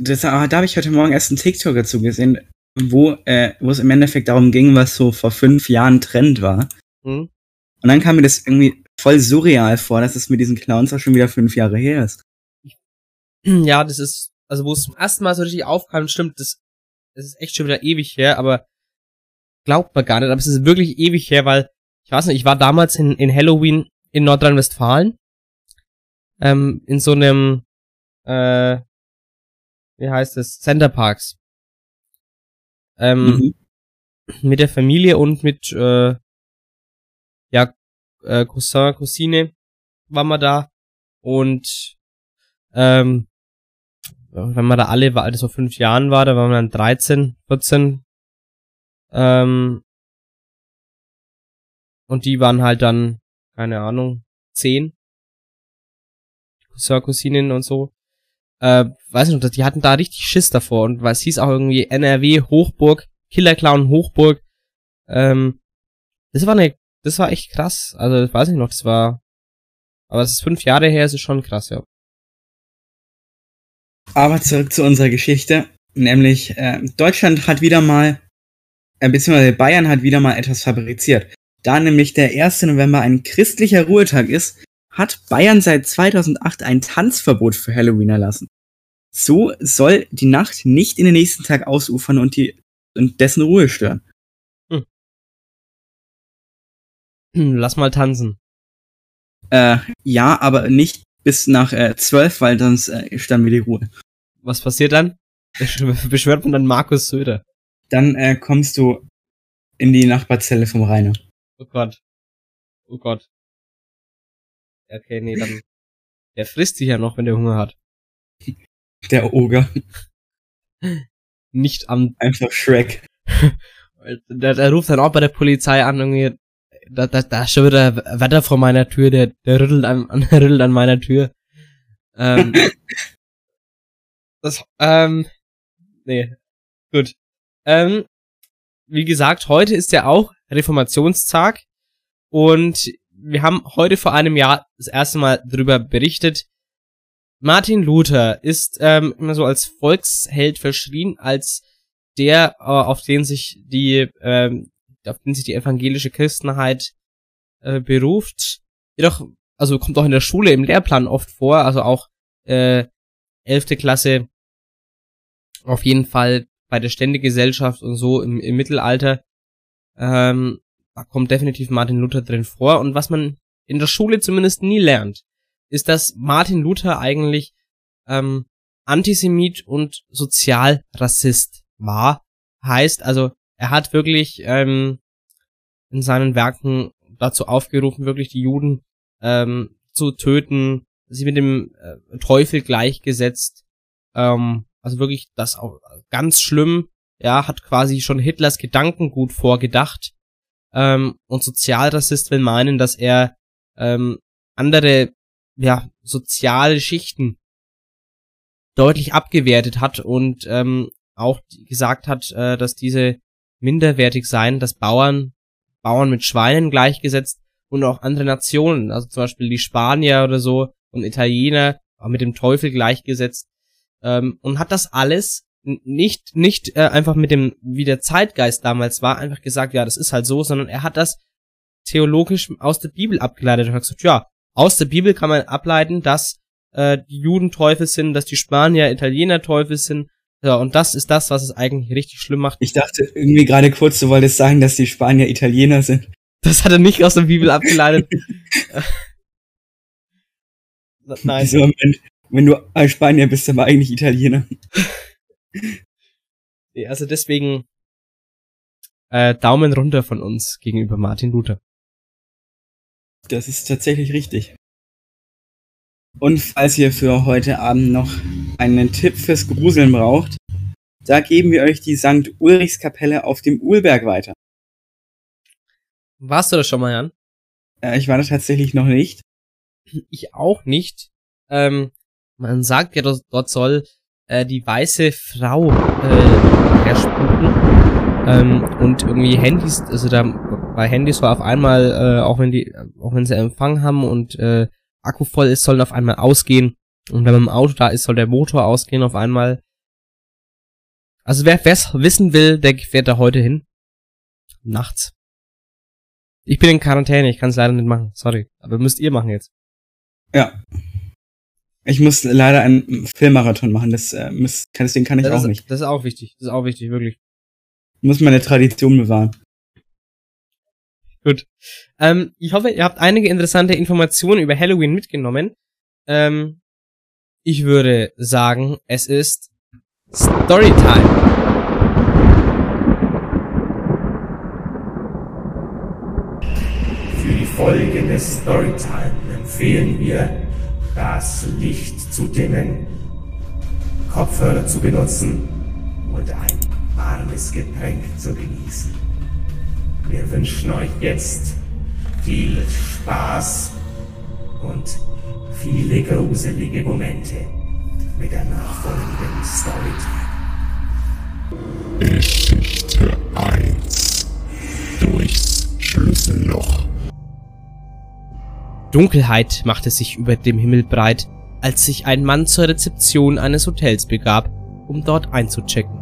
B: Das, ah, da habe ich heute Morgen erst einen TikTok dazu gesehen, wo, äh, wo es im Endeffekt darum ging, was so vor fünf Jahren Trend war.
A: Hm?
B: Und dann kam mir das irgendwie voll surreal vor, dass es mit diesen Clowns auch schon wieder fünf Jahre her ist.
A: Ja, das ist, also wo es zum ersten Mal so richtig aufkam, stimmt, das, das ist echt schon wieder ewig her, aber glaubt man gar nicht, aber es ist wirklich ewig her, weil, ich weiß nicht, ich war damals in, in Halloween in Nordrhein-Westfalen, ähm, in so einem, äh, wie heißt es, Center Parks. Ähm,
B: Mhm.
A: mit der Familie und mit, äh, ja, äh, Cousin, Cousine waren wir da und, ähm, wenn man da alle, war, das vor fünf Jahren war, da waren wir dann 13, 14, ähm, und die waren halt dann, keine Ahnung, 10. Cousin, Cousinen und so. Äh, weiß nicht, die hatten da richtig Schiss davor und weil es hieß auch irgendwie NRW Hochburg, Killer Clown Hochburg. Ähm, das war eine, das war echt krass. Also, ich weiß nicht noch, das war, aber es ist fünf Jahre her, es ist schon krass, ja.
B: Aber zurück zu unserer Geschichte. Nämlich, äh, Deutschland hat wieder mal, äh, beziehungsweise Bayern hat wieder mal etwas fabriziert. Da nämlich der 1. November ein christlicher Ruhetag ist, hat Bayern seit 2008 ein Tanzverbot für Halloween erlassen. So soll die Nacht nicht in den nächsten Tag ausufern und die und dessen Ruhe stören.
A: Hm, Lass mal tanzen.
B: Äh, ja, aber nicht bis nach äh, 12, weil sonst äh, ist dann wieder Ruhe.
A: Was passiert dann? Besch- Beschwört man dann Markus Söder.
B: Dann äh, kommst du in die Nachbarzelle vom Rainer.
A: Oh Gott. Oh Gott. Okay, nee, dann. Der frisst sich ja noch, wenn der Hunger hat.
B: Der Oger.
A: Nicht am.
B: Einfach Shrek.
A: Der, der ruft dann auch bei der Polizei an, irgendwie. Da, da, da ist schon wieder Wetter vor meiner Tür, der, der rüttelt an, an, der rüttelt an meiner Tür. Ähm, das, ähm, nee, gut. Ähm, wie gesagt, heute ist ja auch Reformationstag und wir haben heute vor einem Jahr das erste Mal darüber berichtet. Martin Luther ist ähm, immer so als Volksheld verschrien, als der, äh, auf den sich die, ähm, auf den sich die evangelische Christenheit äh, beruft. Jedoch, also kommt auch in der Schule im Lehrplan oft vor, also auch äh, elfte Klasse auf jeden Fall bei der Ständegesellschaft und so im, im Mittelalter. Ähm, da kommt definitiv Martin Luther drin vor. Und was man in der Schule zumindest nie lernt, ist, dass Martin Luther eigentlich ähm, Antisemit und Sozialrassist war. Heißt also, er hat wirklich ähm, in seinen Werken dazu aufgerufen, wirklich die Juden ähm, zu töten, sie mit dem äh, Teufel gleichgesetzt Ähm, also wirklich das auch ganz schlimm. Ja, hat quasi schon Hitlers Gedankengut vorgedacht. Ähm, und Sozialrassist will meinen, dass er ähm, andere ja, soziale Schichten deutlich abgewertet hat und ähm, auch gesagt hat, äh, dass diese minderwertig seien, dass Bauern, Bauern mit Schweinen gleichgesetzt und auch andere Nationen, also zum Beispiel die Spanier oder so und Italiener, auch mit dem Teufel gleichgesetzt ähm, und hat das alles nicht nicht äh, einfach mit dem wie der Zeitgeist damals war einfach gesagt ja das ist halt so sondern er hat das theologisch aus der Bibel abgeleitet und hat gesagt ja aus der Bibel kann man ableiten dass äh, die Juden Teufel sind dass die Spanier Italiener Teufel sind ja und das ist das was es eigentlich richtig schlimm macht
B: Ich dachte irgendwie gerade kurz, du wolltest sagen, dass die Spanier Italiener sind.
A: das hat er nicht aus der Bibel abgeleitet nein
B: So, wenn, wenn du ein Spanier bist, aber eigentlich Italiener.
A: Nee, also deswegen äh, Daumen runter von uns gegenüber Martin Luther.
B: Das ist tatsächlich richtig. Und falls ihr für heute Abend noch einen Tipp fürs Gruseln braucht, da geben wir euch die St. Ulrichskapelle auf dem Uhlberg weiter.
A: Warst du das schon mal, Jan?
B: Äh, ich war da tatsächlich noch nicht.
A: Ich auch nicht. Ähm, man sagt ja, dort soll äh, die weiße Frau äh, herspuken. Ähm, und irgendwie Handys, also da bei Handys war auf einmal, äh, auch wenn die, auch wenn sie Empfang haben und äh, Akku voll ist, sollen auf einmal ausgehen. Und wenn man im Auto da ist, soll der Motor ausgehen auf einmal. Also wer es wissen will, der fährt da heute hin. Nachts. Ich bin in Quarantäne, ich kann es leider nicht machen. Sorry. Aber müsst ihr machen jetzt.
B: Ja. Ich muss leider einen Filmmarathon machen, das, äh, muss, kann, deswegen kann ich
A: das
B: auch
A: ist,
B: nicht.
A: Das ist auch wichtig. Das ist auch wichtig, wirklich.
B: Ich muss meine Tradition bewahren.
A: Gut. Ähm, ich hoffe, ihr habt einige interessante Informationen über Halloween mitgenommen. Ähm, ich würde sagen, es ist Storytime.
J: Für die folgende Storytime empfehlen wir, das Licht zu dimmen, Kopfhörer zu benutzen und ein warmes Getränk zu genießen. Wir wünschen euch jetzt viel Spaß und viele gruselige Momente mit der nachfolgenden Storytime.
K: Geschichte 1 Durchs Schlüsselloch
A: Dunkelheit machte sich über dem Himmel breit, als sich ein Mann zur Rezeption eines Hotels begab, um dort einzuchecken.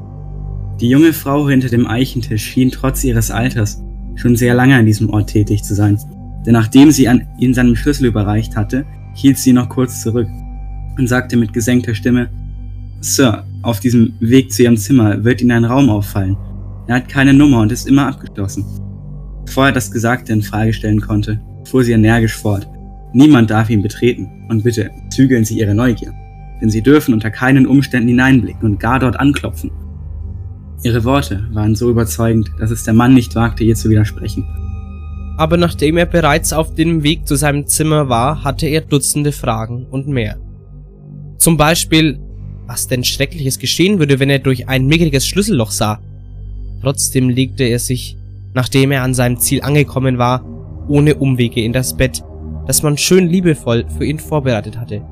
B: Die junge Frau hinter dem Eichentisch schien trotz ihres Alters schon sehr lange an diesem Ort tätig zu sein. Denn nachdem sie an ihn seinen Schlüssel überreicht hatte, hielt sie noch kurz zurück und sagte mit gesenkter Stimme, Sir, auf diesem Weg zu Ihrem Zimmer wird Ihnen ein Raum auffallen. Er hat keine Nummer und ist immer abgeschlossen. Bevor er das Gesagte in Frage stellen konnte, fuhr sie energisch fort. Niemand darf ihn betreten und bitte zügeln Sie Ihre Neugier, denn Sie dürfen unter keinen Umständen hineinblicken und gar dort anklopfen. Ihre Worte waren so überzeugend, dass es der Mann nicht wagte, ihr zu widersprechen.
A: Aber nachdem er bereits auf dem Weg zu seinem Zimmer war, hatte er Dutzende Fragen und mehr. Zum Beispiel, was denn Schreckliches geschehen würde, wenn er durch ein mickriges Schlüsselloch sah. Trotzdem legte er sich, nachdem er an seinem Ziel angekommen war, ohne Umwege in das Bett, das man schön liebevoll für ihn vorbereitet hatte.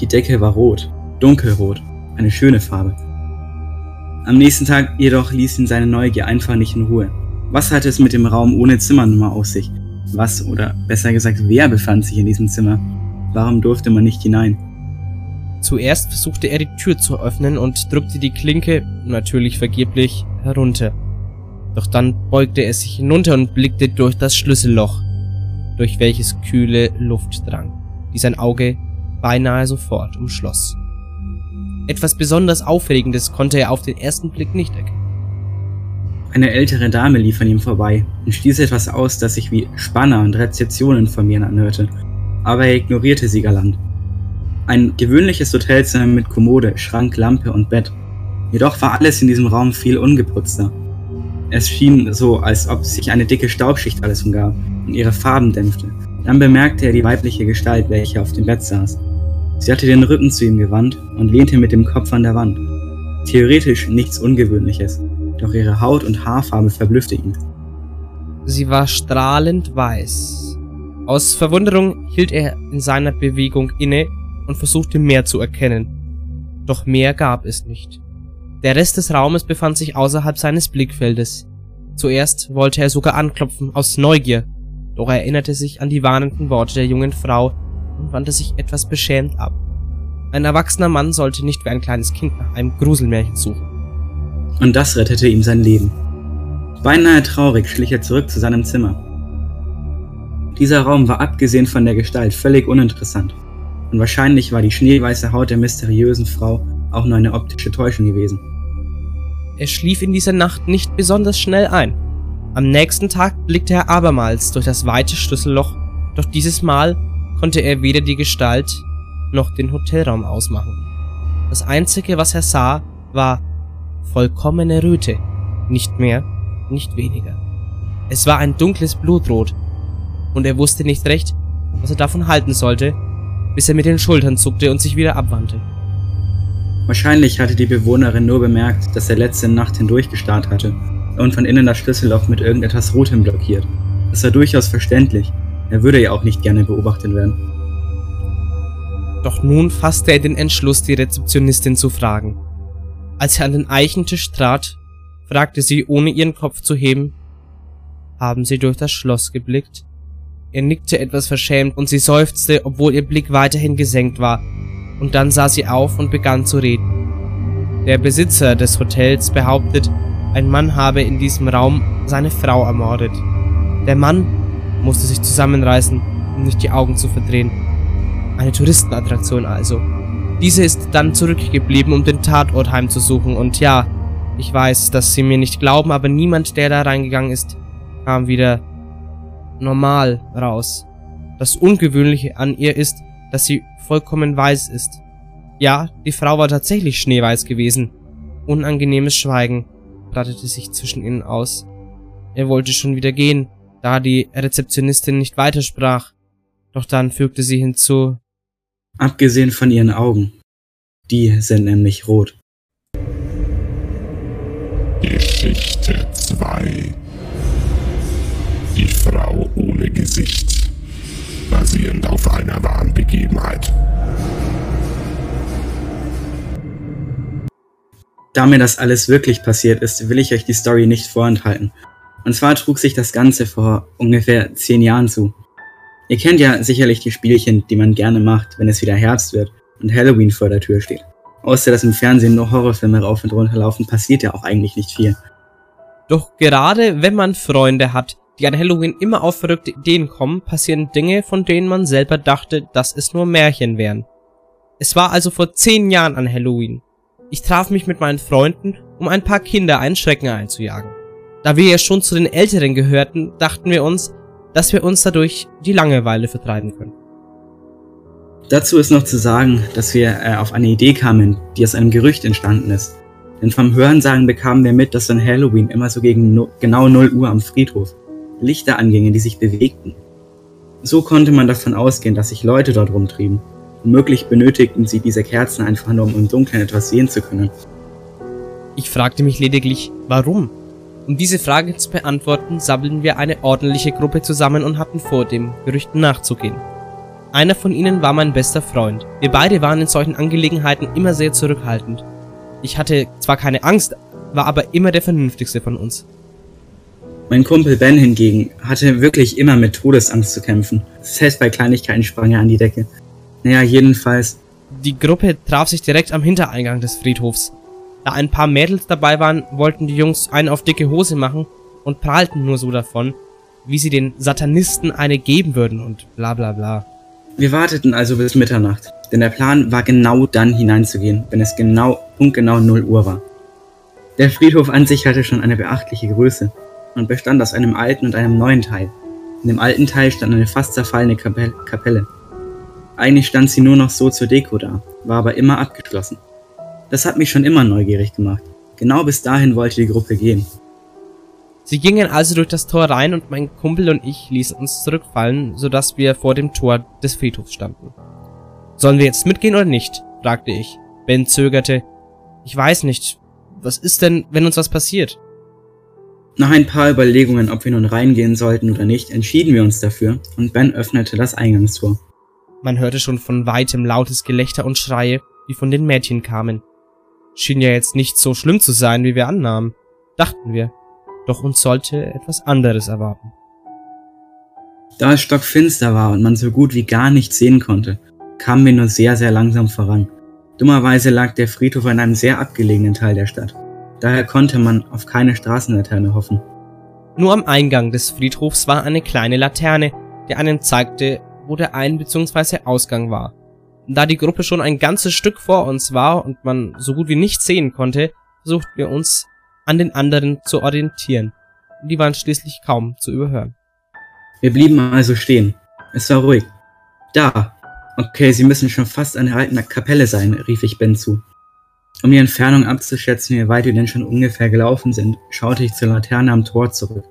B: Die Decke war rot, dunkelrot, eine schöne Farbe. Am nächsten Tag jedoch ließ ihn seine Neugier einfach nicht in Ruhe. Was hatte es mit dem Raum ohne Zimmernummer auf sich? Was oder besser gesagt, wer befand sich in diesem Zimmer? Warum durfte man nicht hinein?
A: Zuerst versuchte er die Tür zu öffnen und drückte die Klinke, natürlich vergeblich, herunter. Doch dann beugte er sich hinunter und blickte durch das Schlüsselloch, durch welches kühle Luft drang, die sein Auge beinahe sofort umschloss. Etwas besonders Aufregendes konnte er auf den ersten Blick nicht erkennen.
B: Eine ältere Dame lief an ihm vorbei und stieß etwas aus, das sich wie Spanner und Rezeption informieren anhörte, aber er ignorierte sie galant. Ein gewöhnliches Hotelzimmer mit Kommode, Schrank, Lampe und Bett. Jedoch war alles in diesem Raum viel ungeputzter. Es schien so, als ob sich eine dicke Staubschicht alles umgab und ihre Farben dämpfte. Dann bemerkte er die weibliche Gestalt, welche auf dem Bett saß. Sie hatte den Rücken zu ihm gewandt und lehnte mit dem Kopf an der Wand. Theoretisch nichts Ungewöhnliches, doch ihre Haut und Haarfarbe verblüffte ihn.
A: Sie war strahlend weiß. Aus Verwunderung hielt er in seiner Bewegung inne und versuchte mehr zu erkennen. Doch mehr gab es nicht. Der Rest des Raumes befand sich außerhalb seines Blickfeldes. Zuerst wollte er sogar anklopfen aus Neugier, doch er erinnerte sich an die warnenden Worte der jungen Frau und wandte sich etwas beschämt ab. Ein erwachsener Mann sollte nicht wie ein kleines Kind nach einem Gruselmärchen suchen.
B: Und das rettete ihm sein Leben. Beinahe traurig schlich er zurück zu seinem Zimmer. Dieser Raum war abgesehen von der Gestalt völlig uninteressant. Und wahrscheinlich war die schneeweiße Haut der mysteriösen Frau auch nur eine optische Täuschung gewesen.
A: Er schlief in dieser Nacht nicht besonders schnell ein. Am nächsten Tag blickte er abermals durch das weite Schlüsselloch, doch dieses Mal konnte er weder die Gestalt noch den Hotelraum ausmachen. Das einzige, was er sah, war vollkommene Röte, nicht mehr, nicht weniger. Es war ein dunkles Blutrot, und er wusste nicht recht, was er davon halten sollte, bis er mit den Schultern zuckte und sich wieder abwandte.
B: Wahrscheinlich hatte die Bewohnerin nur bemerkt, dass er letzte Nacht hindurch gestarrt hatte und von innen das Schlüsselloch mit irgendetwas Rotem blockiert. Das war durchaus verständlich. Er würde ja auch nicht gerne beobachtet werden.
A: Doch nun fasste er den Entschluss, die Rezeptionistin zu fragen. Als er an den Eichentisch trat, fragte sie, ohne ihren Kopf zu heben, haben Sie durch das Schloss geblickt? Er nickte etwas verschämt und sie seufzte, obwohl ihr Blick weiterhin gesenkt war, und dann sah sie auf und begann zu reden. Der Besitzer des Hotels behauptet, ein Mann habe in diesem Raum seine Frau ermordet. Der Mann musste sich zusammenreißen, um nicht die Augen zu verdrehen. Eine Touristenattraktion also. Diese ist dann zurückgeblieben, um den Tatort heimzusuchen und ja, ich weiß, dass sie mir nicht glauben, aber niemand, der da reingegangen ist, kam wieder normal raus. Das Ungewöhnliche an ihr ist, dass sie vollkommen weiß ist. Ja, die Frau war tatsächlich schneeweiß gewesen. Unangenehmes Schweigen breitete sich zwischen ihnen aus. Er wollte schon wieder gehen, da die Rezeptionistin nicht weitersprach. Doch dann fügte sie hinzu.
B: Abgesehen von ihren Augen. Die sind nämlich rot.
K: Geschichte 2 Die Frau ohne Gesicht. Basierend auf einer wahren Begebenheit.
B: Da mir das alles wirklich passiert ist, will ich euch die Story nicht vorenthalten. Und zwar trug sich das Ganze vor ungefähr zehn Jahren zu. Ihr kennt ja sicherlich die Spielchen, die man gerne macht, wenn es wieder Herbst wird und Halloween vor der Tür steht. Außer dass im Fernsehen nur Horrorfilme rauf und runter laufen, passiert ja auch eigentlich nicht viel.
A: Doch gerade wenn man Freunde hat, die an Halloween immer auf verrückte Ideen kommen, passieren Dinge, von denen man selber dachte, dass es nur Märchen wären. Es war also vor zehn Jahren an Halloween. Ich traf mich mit meinen Freunden, um ein paar Kinder einen Schrecken einzujagen. Da wir ja schon zu den Älteren gehörten, dachten wir uns, dass wir uns dadurch die Langeweile vertreiben können.
B: Dazu ist noch zu sagen, dass wir äh, auf eine Idee kamen, die aus einem Gerücht entstanden ist. Denn vom Hörensagen bekamen wir mit, dass an Halloween immer so gegen no genau 0 Uhr am Friedhof Lichter angingen, die sich bewegten. So konnte man davon ausgehen, dass sich Leute dort rumtrieben. Womöglich benötigten sie diese Kerzen einfach nur, um im Dunkeln etwas sehen zu können.
A: Ich fragte mich lediglich, warum? Um diese Frage zu beantworten, sammeln wir eine ordentliche Gruppe zusammen und hatten vor, dem Gerüchten nachzugehen. Einer von ihnen war mein bester Freund. Wir beide waren in solchen Angelegenheiten immer sehr zurückhaltend. Ich hatte zwar keine Angst, war aber immer der vernünftigste von uns.
B: Mein Kumpel Ben hingegen hatte wirklich immer mit Todesangst zu kämpfen. Selbst bei Kleinigkeiten sprang er an die Decke. Naja, jedenfalls.
A: Die Gruppe traf sich direkt am Hintereingang des Friedhofs. Da ein paar Mädels dabei waren, wollten die Jungs einen auf dicke Hose machen und prahlten nur so davon, wie sie den Satanisten eine geben würden und bla bla bla.
B: Wir warteten also bis Mitternacht, denn der Plan war genau dann hineinzugehen, wenn es genau punktgenau 0 Uhr war. Der Friedhof an sich hatte schon eine beachtliche Größe und bestand aus einem alten und einem neuen Teil. In dem alten Teil stand eine fast zerfallene Kapelle. Eigentlich stand sie nur noch so zur Deko da, war aber immer abgeschlossen. Das hat mich schon immer neugierig gemacht. Genau bis dahin wollte die Gruppe gehen.
A: Sie gingen also durch das Tor rein und mein Kumpel und ich ließen uns zurückfallen, sodass wir vor dem Tor des Friedhofs standen. Sollen wir jetzt mitgehen oder nicht? fragte ich. Ben zögerte. Ich weiß nicht. Was ist denn, wenn uns was passiert?
B: Nach ein paar Überlegungen, ob wir nun reingehen sollten oder nicht, entschieden wir uns dafür und Ben öffnete das Eingangstor.
A: Man hörte schon von weitem lautes Gelächter und Schreie, die von den Mädchen kamen. Schien ja jetzt nicht so schlimm zu sein, wie wir annahmen, dachten wir. Doch uns sollte etwas anderes erwarten.
B: Da es stockfinster war und man so gut wie gar nichts sehen konnte, kamen wir nur sehr, sehr langsam voran. Dummerweise lag der Friedhof in einem sehr abgelegenen Teil der Stadt. Daher konnte man auf keine Straßenlaterne hoffen.
A: Nur am Eingang des Friedhofs war eine kleine Laterne, die einem zeigte, wo der Ein- bzw. Ausgang war. Da die Gruppe schon ein ganzes Stück vor uns war und man so gut wie nichts sehen konnte, versuchten wir uns an den anderen zu orientieren. Die waren schließlich kaum zu überhören.
B: Wir blieben also stehen. Es war ruhig. Da. Okay, sie müssen schon fast an der alten Kapelle sein, rief ich Ben zu. Um die Entfernung abzuschätzen, wie weit wir denn schon ungefähr gelaufen sind, schaute ich zur Laterne am Tor zurück.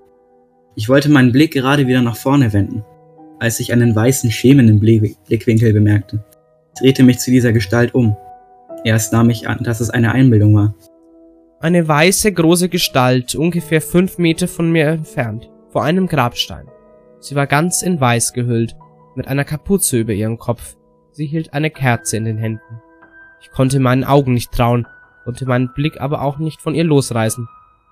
B: Ich wollte meinen Blick gerade wieder nach vorne wenden, als ich einen weißen Schemen im Blickwinkel bemerkte. Ich drehte mich zu dieser Gestalt um. Erst nahm ich an, dass es eine Einbildung war.
A: Eine weiße, große Gestalt, ungefähr fünf Meter von mir entfernt, vor einem Grabstein. Sie war ganz in weiß gehüllt, mit einer Kapuze über ihrem Kopf. Sie hielt eine Kerze in den Händen. Ich konnte meinen Augen nicht trauen, konnte meinen Blick aber auch nicht von ihr losreißen.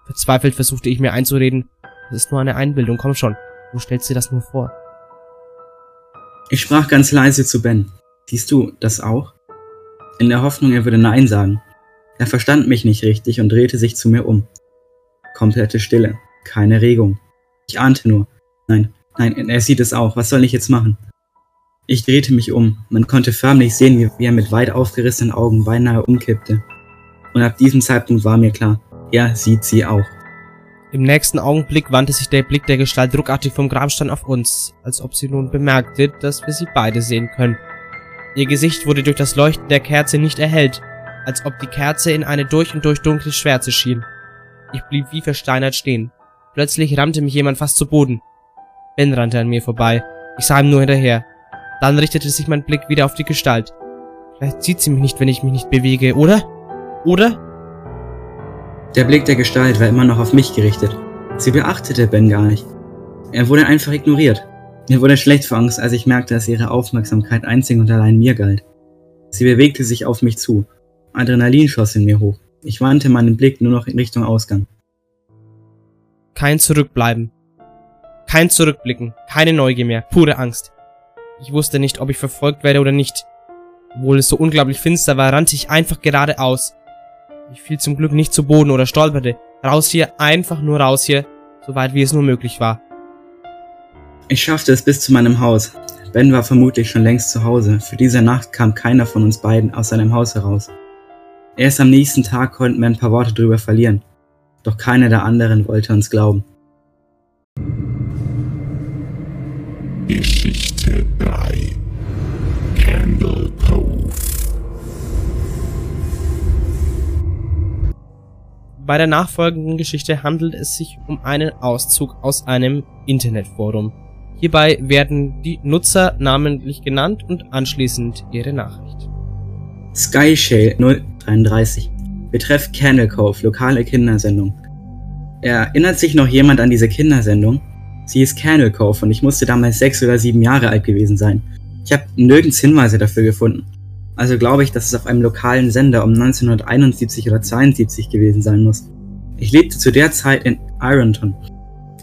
A: Verzweifelt versuchte ich mir einzureden, das ist nur eine Einbildung, komm schon, wo stellst du das nur vor?
B: Ich sprach ganz leise zu Ben. Siehst du das auch? In der Hoffnung, er würde Nein sagen. Er verstand mich nicht richtig und drehte sich zu mir um. Komplette Stille, keine Regung. Ich ahnte nur. Nein, nein, er sieht es auch. Was soll ich jetzt machen? Ich drehte mich um. Man konnte förmlich sehen, wie er mit weit aufgerissenen Augen beinahe umkippte. Und ab diesem Zeitpunkt war mir klar, er sieht sie auch.
A: Im nächsten Augenblick wandte sich der Blick der Gestalt ruckartig vom Grabstein auf uns, als ob sie nun bemerkte, dass wir sie beide sehen können. Ihr Gesicht wurde durch das Leuchten der Kerze nicht erhellt, als ob die Kerze in eine durch und durch dunkle Schwärze schien. Ich blieb wie versteinert stehen. Plötzlich rammte mich jemand fast zu Boden. Ben rannte an mir vorbei. Ich sah ihm nur hinterher. Dann richtete sich mein Blick wieder auf die Gestalt. Vielleicht sieht sie mich nicht, wenn ich mich nicht bewege, oder? Oder?
B: Der Blick der Gestalt war immer noch auf mich gerichtet. Sie beachtete Ben gar nicht. Er wurde einfach ignoriert. Mir wurde schlecht vor Angst, als ich merkte, dass ihre Aufmerksamkeit einzig und allein mir galt. Sie bewegte sich auf mich zu. Adrenalin schoss in mir hoch. Ich wandte meinen Blick nur noch in Richtung Ausgang.
A: Kein Zurückbleiben. Kein Zurückblicken. Keine Neugier mehr. Pure Angst. Ich wusste nicht, ob ich verfolgt werde oder nicht. Obwohl es so unglaublich finster war, rannte ich einfach geradeaus. Ich fiel zum Glück nicht zu Boden oder stolperte. Raus hier, einfach nur raus hier, so weit wie es nur möglich war.
B: Ich schaffte es bis zu meinem Haus. Ben war vermutlich schon längst zu Hause. Für diese Nacht kam keiner von uns beiden aus seinem Haus heraus. Erst am nächsten Tag konnten wir ein paar Worte drüber verlieren. Doch keiner der anderen wollte uns glauben.
K: Geschichte 3 Candle
A: Bei der nachfolgenden Geschichte handelt es sich um einen Auszug aus einem Internetforum. Hierbei werden die Nutzer namentlich genannt und anschließend ihre Nachricht.
B: Skyshale 033 Betreff Cove, lokale Kindersendung. Erinnert sich noch jemand an diese Kindersendung? Sie ist Cove und ich musste damals sechs oder sieben Jahre alt gewesen sein. Ich habe nirgends Hinweise dafür gefunden. Also glaube ich, dass es auf einem lokalen Sender um 1971 oder 72 gewesen sein muss. Ich lebte zu der Zeit in Ironton.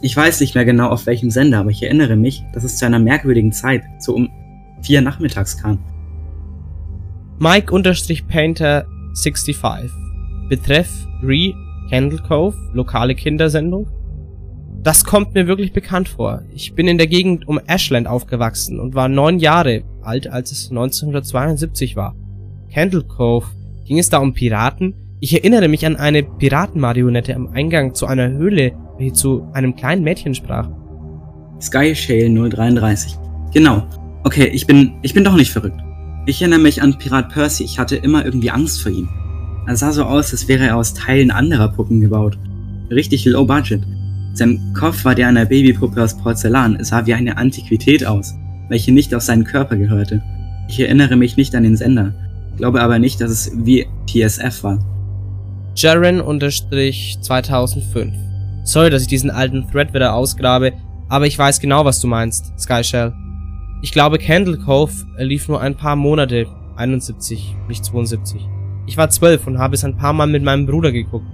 B: Ich weiß nicht mehr genau auf welchem Sender, aber ich erinnere mich, dass es zu einer merkwürdigen Zeit, so um vier nachmittags kam.
A: Mike-Painter65 Betreff Re Candle Cove, lokale Kindersendung. Das kommt mir wirklich bekannt vor. Ich bin in der Gegend um Ashland aufgewachsen und war neun Jahre alt, als es 1972 war. Candle Cove. Ging es da um Piraten? Ich erinnere mich an eine Piratenmarionette am Eingang zu einer Höhle, welche zu einem kleinen Mädchen sprach.
B: Skyshale 033. Genau. Okay, ich bin, ich bin doch nicht verrückt. Ich erinnere mich an Pirat Percy. Ich hatte immer irgendwie Angst vor ihm. Er sah so aus, als wäre er aus Teilen anderer Puppen gebaut. Richtig low budget. Sein Kopf war der einer Babypuppe aus Porzellan. Es sah wie eine Antiquität aus, welche nicht auf seinen Körper gehörte. Ich erinnere mich nicht an den Sender, glaube aber nicht, dass es wie TSF war.
A: Jaren-2005. Sorry, dass ich diesen alten Thread wieder ausgrabe, aber ich weiß genau, was du meinst, Skyshell. Ich glaube, Candle Cove lief nur ein paar Monate, 71, nicht 72. Ich war 12 und habe es ein paar Mal mit meinem Bruder geguckt.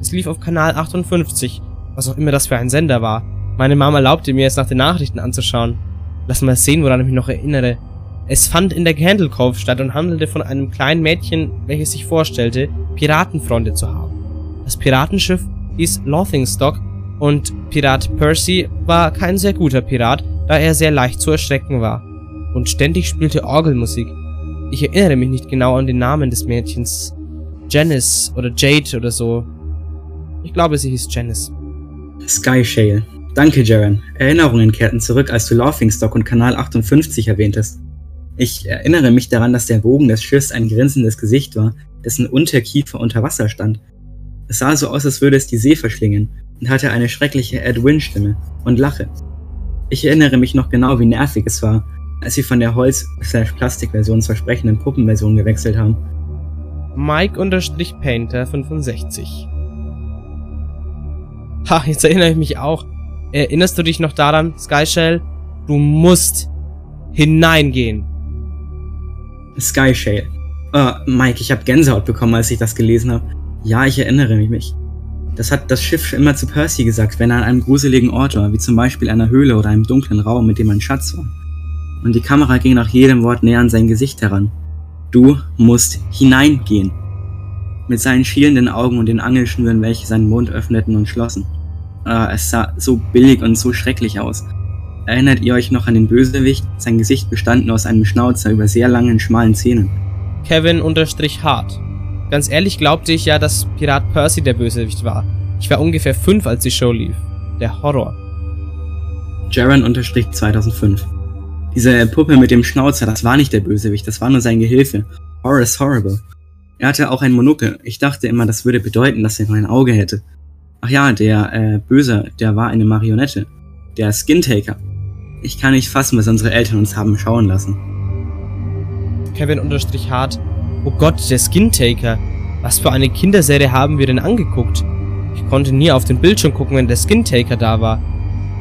A: Es lief auf Kanal 58, was auch immer das für ein Sender war. Meine Mama erlaubte mir, es nach den Nachrichten anzuschauen. Lass mal sehen, woran ich mich noch erinnere. Es fand in der Candle Cove statt und handelte von einem kleinen Mädchen, welches sich vorstellte, Piratenfreunde zu haben. Das Piratenschiff hieß Lothingstock und Pirat Percy war kein sehr guter Pirat, da er sehr leicht zu erschrecken war. Und ständig spielte Orgelmusik. Ich erinnere mich nicht genau an den Namen des Mädchens. Janice oder Jade oder so. Ich glaube, sie hieß Janice.
B: Sky Shale. Danke, Jaren. Erinnerungen kehrten zurück, als du Laughingstock und Kanal 58 erwähntest. Ich erinnere mich daran, dass der Bogen des Schiffs ein grinsendes Gesicht war, dessen Unterkiefer unter Wasser stand. Es sah so aus, als würde es die See verschlingen und hatte eine schreckliche Ed-Win-Stimme und Lache. Ich erinnere mich noch genau, wie nervig es war, als sie von der Holz-Plastik-Version zur sprechenden Puppenversion gewechselt haben.
A: Mike-Painter 65 Ha, jetzt erinnere ich mich auch. Erinnerst du dich noch daran, Skyshell? Du musst hineingehen.
B: Skyshale. Uh, Mike, ich habe Gänsehaut bekommen, als ich das gelesen habe. Ja, ich erinnere mich. Das hat das Schiff immer zu Percy gesagt, wenn er an einem gruseligen Ort war, wie zum Beispiel einer Höhle oder einem dunklen Raum, mit dem ein Schatz war. Und die Kamera ging nach jedem Wort näher an sein Gesicht heran. Du musst hineingehen. Mit seinen schielenden Augen und den Angelschnüren, welche seinen Mund öffneten und schlossen. Uh, es sah so billig und so schrecklich aus. Erinnert ihr euch noch an den Bösewicht? Sein Gesicht bestand nur aus einem Schnauzer über sehr langen, schmalen Zähnen.
A: Kevin-Hart. Ganz ehrlich glaubte ich ja, dass Pirat Percy der Bösewicht war. Ich war ungefähr fünf, als die Show lief. Der Horror.
B: Jaren-2005. Diese Puppe mit dem Schnauzer, das war nicht der Bösewicht, das war nur sein Gehilfe. Horace Horrible. Er hatte auch ein Monokel. Ich dachte immer, das würde bedeuten, dass er nur ein Auge hätte. Ach ja, der äh, Böse, der war eine Marionette. Der Skintaker. Ich kann nicht fassen, was unsere Eltern uns haben schauen lassen.
A: Kevin-Hart. Oh Gott, der Skintaker. Was für eine Kinderserie haben wir denn angeguckt? Ich konnte nie auf den Bildschirm gucken, wenn der Skintaker da war.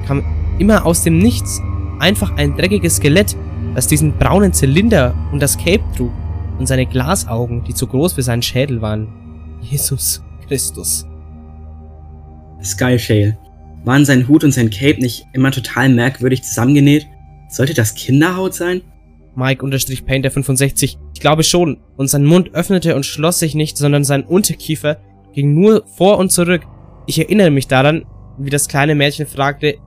A: Kam immer aus dem Nichts. Einfach ein dreckiges Skelett, das diesen braunen Zylinder und das Cape trug. Und seine Glasaugen, die zu groß für seinen Schädel waren. Jesus Christus.
B: Sky Shale. Waren sein Hut und sein Cape nicht immer total merkwürdig zusammengenäht? Sollte das Kinderhaut sein?
A: Mike-Painter65. Ich glaube schon. Und sein Mund öffnete und schloss sich nicht, sondern sein Unterkiefer ging nur vor und zurück. Ich erinnere mich daran, wie das kleine Mädchen fragte,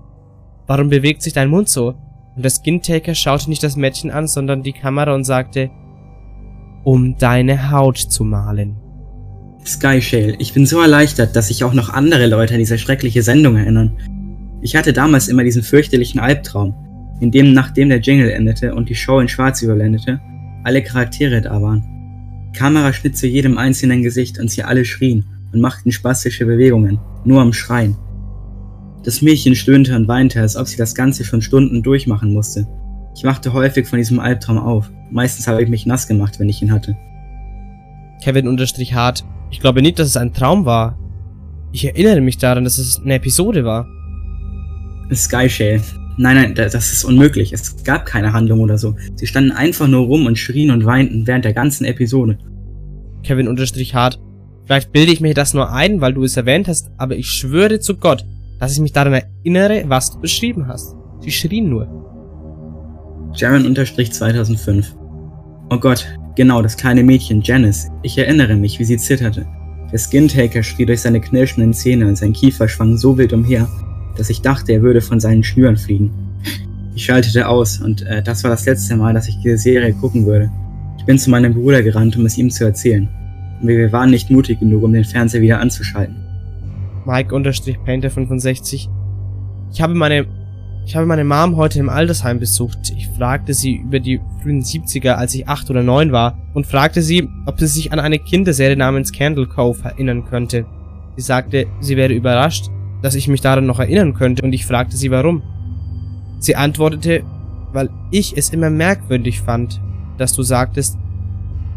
A: warum bewegt sich dein Mund so? Und der Skintaker schaute nicht das Mädchen an, sondern die Kamera und sagte, um deine Haut zu malen.
B: Skyshale, ich bin so erleichtert, dass sich auch noch andere Leute an diese schreckliche Sendung erinnern. Ich hatte damals immer diesen fürchterlichen Albtraum, in dem nachdem der Jingle endete und die Show in Schwarz überblendete, alle Charaktere da waren. Die Kamera schnitt zu jedem einzelnen Gesicht und sie alle schrien und machten spastische Bewegungen, nur am Schreien. Das Mädchen stöhnte und weinte, als ob sie das Ganze schon Stunden durchmachen musste. Ich wachte häufig von diesem Albtraum auf. Meistens habe ich mich nass gemacht, wenn ich ihn hatte.
A: Kevin-Hart ich glaube nicht, dass es ein Traum war. Ich erinnere mich daran, dass es eine Episode war.
B: Skyshale. Nein, nein, das ist unmöglich. Es gab keine Handlung oder so. Sie standen einfach nur rum und schrien und weinten während der ganzen Episode.
A: Kevin-Hart. Vielleicht bilde ich mir das nur ein, weil du es erwähnt hast, aber ich schwöre zu Gott, dass ich mich daran erinnere, was du beschrieben hast. Sie schrien nur.
B: Jaren-2005. Oh Gott, Genau, das kleine Mädchen, Janice. Ich erinnere mich, wie sie zitterte. Der Skintaker schrie durch seine knirschenden Zähne und sein Kiefer schwang so wild umher, dass ich dachte, er würde von seinen Schnüren fliegen. Ich schaltete aus und äh, das war das letzte Mal, dass ich diese Serie gucken würde. Ich bin zu meinem Bruder gerannt, um es ihm zu erzählen. Und wir waren nicht mutig genug, um den Fernseher wieder anzuschalten.
A: Mike-Painter65 Ich habe meine ich habe meine Mom heute im Altersheim besucht. Ich fragte sie über die frühen 70er, als ich acht oder neun war, und fragte sie, ob sie sich an eine Kinderserie namens Candle Cove erinnern könnte. Sie sagte, sie wäre überrascht, dass ich mich daran noch erinnern könnte, und ich fragte sie warum. Sie antwortete, weil ich es immer merkwürdig fand, dass du sagtest,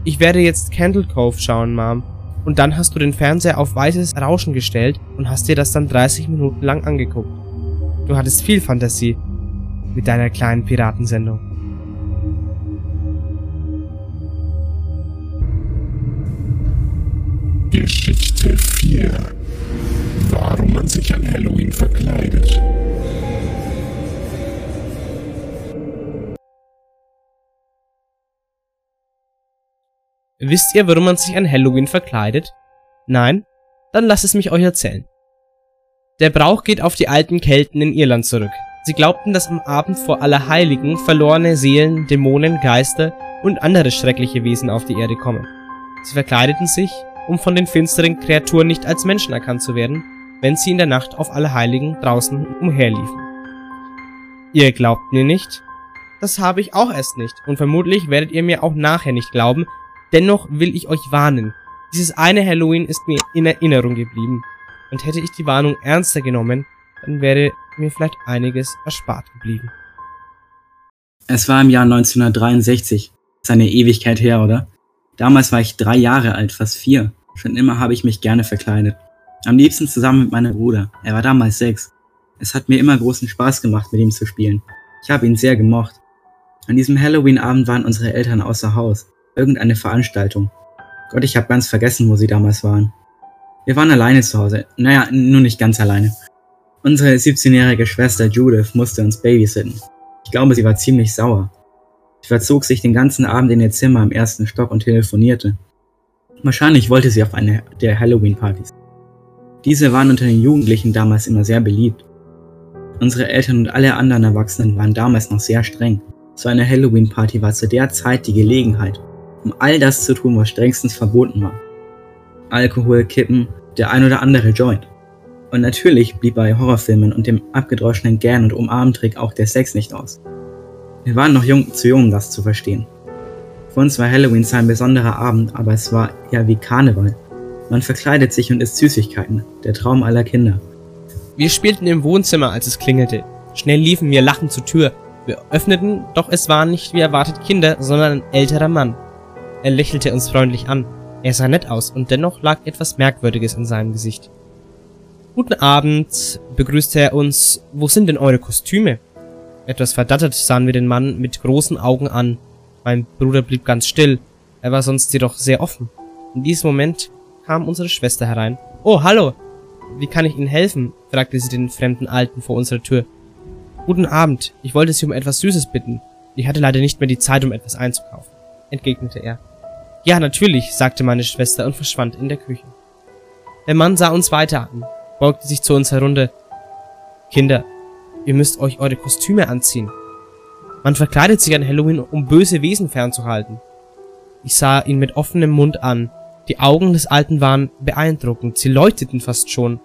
A: ich werde jetzt Candle Cove schauen, Mom. Und dann hast du den Fernseher auf weißes Rauschen gestellt und hast dir das dann 30 Minuten lang angeguckt. Du hattest viel Fantasie mit deiner kleinen Piratensendung.
K: Geschichte 4. Warum man sich an Halloween verkleidet.
A: Wisst ihr, warum man sich an Halloween verkleidet? Nein? Dann lasst es mich euch erzählen. Der Brauch geht auf die alten Kelten in Irland zurück. Sie glaubten, dass am Abend vor Allerheiligen verlorene Seelen, Dämonen, Geister und andere schreckliche Wesen auf die Erde kommen. Sie verkleideten sich, um von den finsteren Kreaturen nicht als Menschen erkannt zu werden, wenn sie in der Nacht auf Allerheiligen draußen umherliefen. Ihr glaubt mir nicht? Das habe ich auch erst nicht und vermutlich werdet ihr mir auch nachher nicht glauben, dennoch will ich euch warnen. Dieses eine Halloween ist mir in Erinnerung geblieben und hätte ich die Warnung ernster genommen, dann wäre mir vielleicht einiges erspart geblieben.
B: Es war im Jahr 1963. Das ist eine Ewigkeit her, oder? Damals war ich drei Jahre alt, fast vier. Schon immer habe ich mich gerne verkleidet. Am liebsten zusammen mit meinem Bruder. Er war damals sechs. Es hat mir immer großen Spaß gemacht, mit ihm zu spielen. Ich habe ihn sehr gemocht. An diesem Halloween-Abend waren unsere Eltern außer Haus. Irgendeine Veranstaltung. Gott, ich habe ganz vergessen, wo sie damals waren. Wir waren alleine zu Hause. Naja, nur nicht ganz alleine. Unsere 17-jährige Schwester Judith musste uns babysitten. Ich glaube, sie war ziemlich sauer. Sie verzog sich den ganzen Abend in ihr Zimmer im ersten Stock und telefonierte. Wahrscheinlich wollte sie auf eine der Halloween-Partys. Diese waren unter den Jugendlichen damals immer sehr beliebt. Unsere Eltern und alle anderen Erwachsenen waren damals noch sehr streng. So eine Halloween-Party war zu der Zeit die Gelegenheit, um all das zu tun, was strengstens verboten war. Alkohol, Kippen, der ein oder andere Joint. Und natürlich blieb bei Horrorfilmen und dem abgedroschenen Gern- und Umarmtrick auch der Sex nicht aus. Wir waren noch jung, zu jung, um das zu verstehen. Für uns war Halloween zwar ein besonderer Abend, aber es war eher wie Karneval. Man verkleidet sich und isst Süßigkeiten, der Traum aller Kinder.
A: Wir spielten im Wohnzimmer, als es klingelte. Schnell liefen wir lachend zur Tür. Wir öffneten, doch es waren nicht wie erwartet Kinder, sondern ein älterer Mann. Er lächelte uns freundlich an. Er sah nett aus und dennoch lag etwas Merkwürdiges in seinem Gesicht. Guten Abend, begrüßte er uns. Wo sind denn eure Kostüme? Etwas verdattert sahen wir den Mann mit großen Augen an. Mein Bruder blieb ganz still. Er war sonst jedoch sehr offen. In diesem Moment kam unsere Schwester herein. Oh, hallo! Wie kann ich Ihnen helfen? fragte sie den fremden Alten vor unserer Tür. Guten Abend, ich wollte Sie um etwas Süßes bitten. Ich hatte leider nicht mehr die Zeit, um etwas einzukaufen, entgegnete er. Ja, natürlich, sagte meine Schwester und verschwand in der Küche. Der Mann sah uns weiter an, beugte sich zu uns herunter. Kinder, ihr müsst euch eure Kostüme anziehen. Man verkleidet sich an Halloween, um böse Wesen fernzuhalten. Ich sah ihn mit offenem Mund an. Die Augen des Alten waren beeindruckend, sie leuchteten fast schon.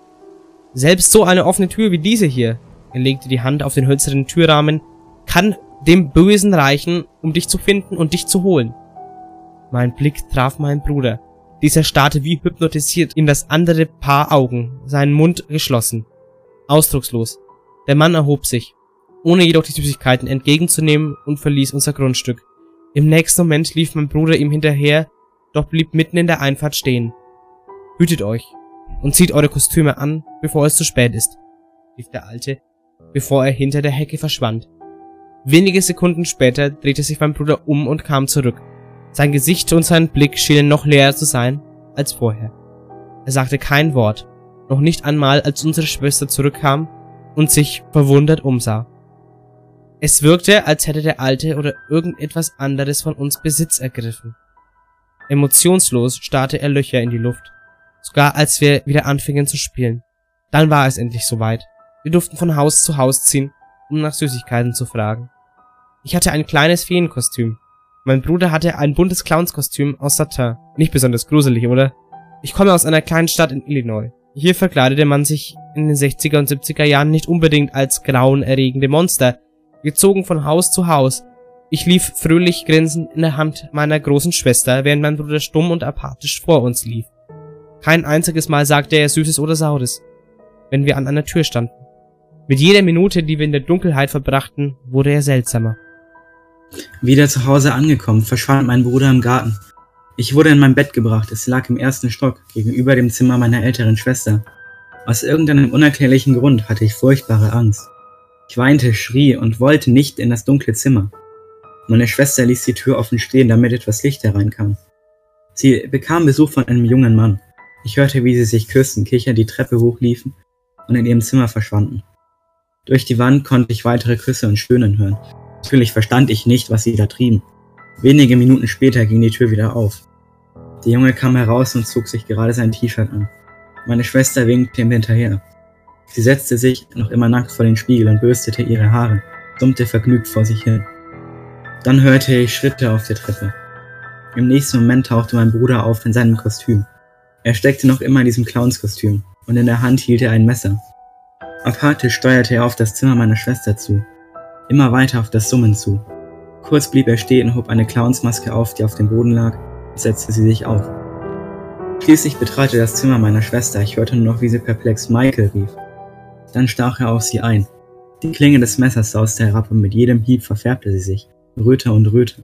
A: Selbst so eine offene Tür wie diese hier, er legte die Hand auf den hölzernen Türrahmen, kann dem Bösen reichen, um dich zu finden und dich zu holen. Mein Blick traf meinen Bruder. Dieser starrte wie hypnotisiert in das andere Paar Augen, seinen Mund geschlossen. Ausdruckslos. Der Mann erhob sich, ohne jedoch die Süßigkeiten entgegenzunehmen und verließ unser Grundstück. Im nächsten Moment lief mein Bruder ihm hinterher, doch blieb mitten in der Einfahrt stehen. Hütet euch und zieht eure Kostüme an, bevor es zu spät ist, rief der Alte, bevor er hinter der Hecke verschwand. Wenige Sekunden später drehte sich mein Bruder um und kam zurück. Sein Gesicht und sein Blick schienen noch leerer zu sein als vorher. Er sagte kein Wort, noch nicht einmal, als unsere Schwester zurückkam und sich verwundert umsah. Es wirkte, als hätte der Alte oder irgendetwas anderes von uns Besitz ergriffen. Emotionslos starrte er Löcher in die Luft, sogar als wir wieder anfingen zu spielen. Dann war es endlich soweit. Wir durften von Haus zu Haus ziehen, um nach Süßigkeiten zu fragen. Ich hatte ein kleines Feenkostüm, mein Bruder hatte ein buntes Clownskostüm aus Satin. Nicht besonders gruselig, oder? Ich komme aus einer kleinen Stadt in Illinois. Hier verkleidete man sich in den 60er und 70er Jahren nicht unbedingt als grauenerregende Monster. Wir zogen von Haus zu Haus. Ich lief fröhlich grinsend in der Hand meiner großen Schwester, während mein Bruder stumm und apathisch vor uns lief. Kein einziges Mal sagte er Süßes oder Saures, wenn wir an einer Tür standen. Mit jeder Minute, die wir in der Dunkelheit verbrachten, wurde er seltsamer.
B: Wieder zu Hause angekommen, verschwand mein Bruder im Garten. Ich wurde in mein Bett gebracht, es lag im ersten Stock, gegenüber dem Zimmer meiner älteren Schwester. Aus irgendeinem unerklärlichen Grund hatte ich furchtbare Angst. Ich weinte, schrie und wollte nicht in das dunkle Zimmer. Meine Schwester ließ die Tür offen stehen, damit etwas Licht hereinkam. Sie bekam Besuch von einem jungen Mann. Ich hörte, wie sie sich küssten, kichern die Treppe hochliefen und in ihrem Zimmer verschwanden. Durch die Wand konnte ich weitere Küsse und Stöhnen hören. Natürlich verstand ich nicht, was sie da trieben. Wenige Minuten später ging die Tür wieder auf. Der Junge kam heraus und zog sich gerade sein T-Shirt an. Meine Schwester winkte ihm hinterher. Sie setzte sich, noch immer nackt vor den Spiegel und bürstete ihre Haare, summte vergnügt vor sich hin. Dann hörte ich Schritte auf der Treppe. Im nächsten Moment tauchte mein Bruder auf in seinem Kostüm. Er steckte noch immer in diesem Clownskostüm und in der Hand hielt er ein Messer. Apathisch steuerte er auf das Zimmer meiner Schwester zu, immer weiter auf das Summen zu. Kurz blieb er stehen, hob eine Clownsmaske auf, die auf dem Boden lag, und setzte sie sich auf. Schließlich betrat er das Zimmer meiner Schwester, ich hörte nur noch, wie sie perplex Michael rief. Dann stach er auf sie ein. Die Klinge des Messers sauste herab und mit jedem Hieb verfärbte sie sich, röter und röter.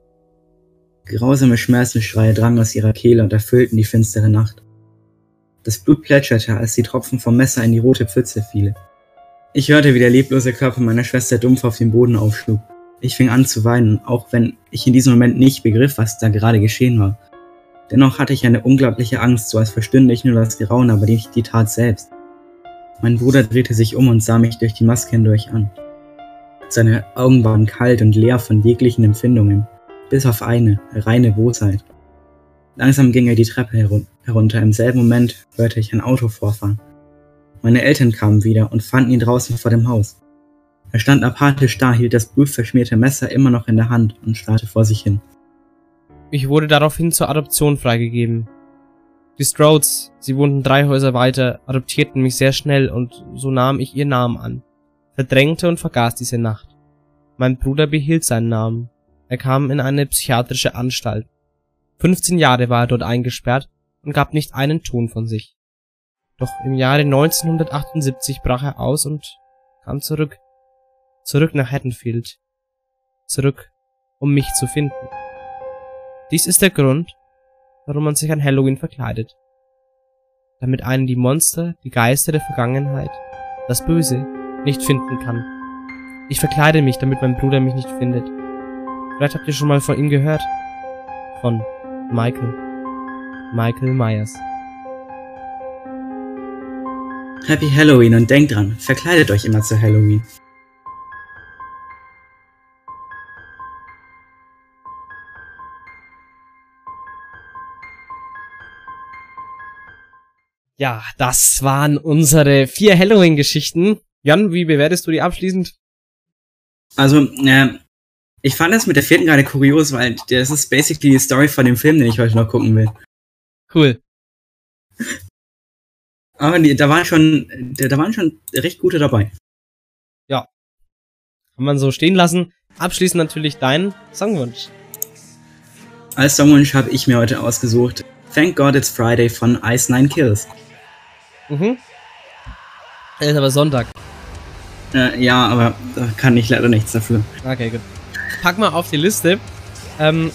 B: Grausame Schmerzensschreie drangen aus ihrer Kehle und erfüllten die finstere Nacht. Das Blut plätscherte, als die Tropfen vom Messer in die rote Pfütze fielen. Ich hörte, wie der leblose Körper meiner Schwester dumpf auf den Boden aufschlug. Ich fing an zu weinen, auch wenn ich in diesem Moment nicht begriff, was da gerade geschehen war. Dennoch hatte ich eine unglaubliche Angst, so als verstünde ich nur das Grauen, aber nicht die Tat selbst. Mein Bruder drehte sich um und sah mich durch die Maske hindurch an. Seine Augen waren kalt und leer von jeglichen Empfindungen bis auf eine, reine Bosheit. Langsam ging er die Treppe herunter. Im selben Moment hörte ich ein Auto vorfahren. Meine Eltern kamen wieder und fanden ihn draußen vor dem Haus. Er stand apathisch da, hielt das blutverschmierte Messer immer noch in der Hand und starrte vor sich hin.
A: Ich wurde daraufhin zur Adoption freigegeben. Die Strodes, sie wohnten drei Häuser weiter, adoptierten mich sehr schnell und so nahm ich ihr Namen an, verdrängte und vergaß diese Nacht. Mein Bruder behielt seinen Namen. Er kam in eine psychiatrische Anstalt. 15 Jahre war er dort eingesperrt und gab nicht einen Ton von sich. Doch im Jahre 1978 brach er aus und kam zurück. Zurück nach Haddonfield. Zurück, um mich zu finden. Dies ist der Grund, warum man sich an Halloween verkleidet. Damit einen die Monster, die Geister der Vergangenheit, das Böse, nicht finden kann. Ich verkleide mich, damit mein Bruder mich nicht findet. Vielleicht habt ihr schon mal von ihm gehört. Von Michael. Michael Myers.
B: Happy Halloween und denkt dran, verkleidet euch immer zu Halloween.
A: Ja, das waren unsere vier Halloween-Geschichten. Jan, wie bewertest du die abschließend?
B: Also, äh, ich fand das mit der vierten gerade kurios, weil das ist basically die Story von dem Film, den ich heute noch gucken will.
A: Cool.
B: Aber die, da waren schon, da waren schon recht gute dabei.
A: Ja. Kann man so stehen lassen. Abschließend natürlich dein Songwunsch.
B: Als Songwunsch habe ich mir heute ausgesucht Thank God It's Friday von Ice Nine Kills.
A: Mhm. Es ist aber Sonntag.
B: Äh, ja, aber da kann ich leider nichts dafür.
A: Okay, gut. Pack mal auf die Liste. Ähm,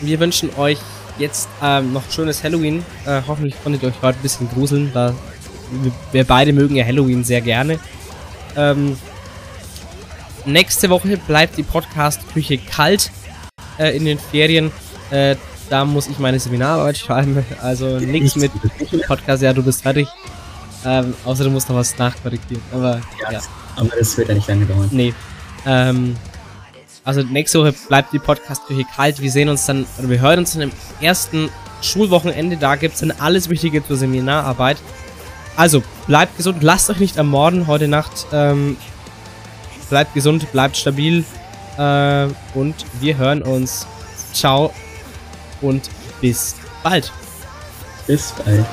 A: wir wünschen euch jetzt ähm, noch schönes Halloween. Äh, hoffentlich konntet ihr euch heute ein bisschen gruseln. Da wir, beide mögen ja Halloween sehr gerne. Ähm, nächste Woche bleibt die Podcast-Küche kalt äh, in den Ferien. Äh, da muss ich meine Seminararbeit schreiben. Also nichts mit Podcast. Ja, du bist fertig. Ähm, außer du musst noch was nachkorrigieren. Aber ja. ja.
B: Aber das wird ja nicht lange dauern.
A: Nee. Ähm, also nächste Woche bleibt die Podcast-Küche kalt. Wir sehen uns dann, oder wir hören uns dann im ersten Schulwochenende. Da gibt's dann alles Wichtige zur Seminararbeit. Also, bleibt gesund, lasst euch nicht ermorden heute Nacht. Ähm, bleibt gesund, bleibt stabil. Äh, und wir hören uns. Ciao und bis bald.
B: Bis bald.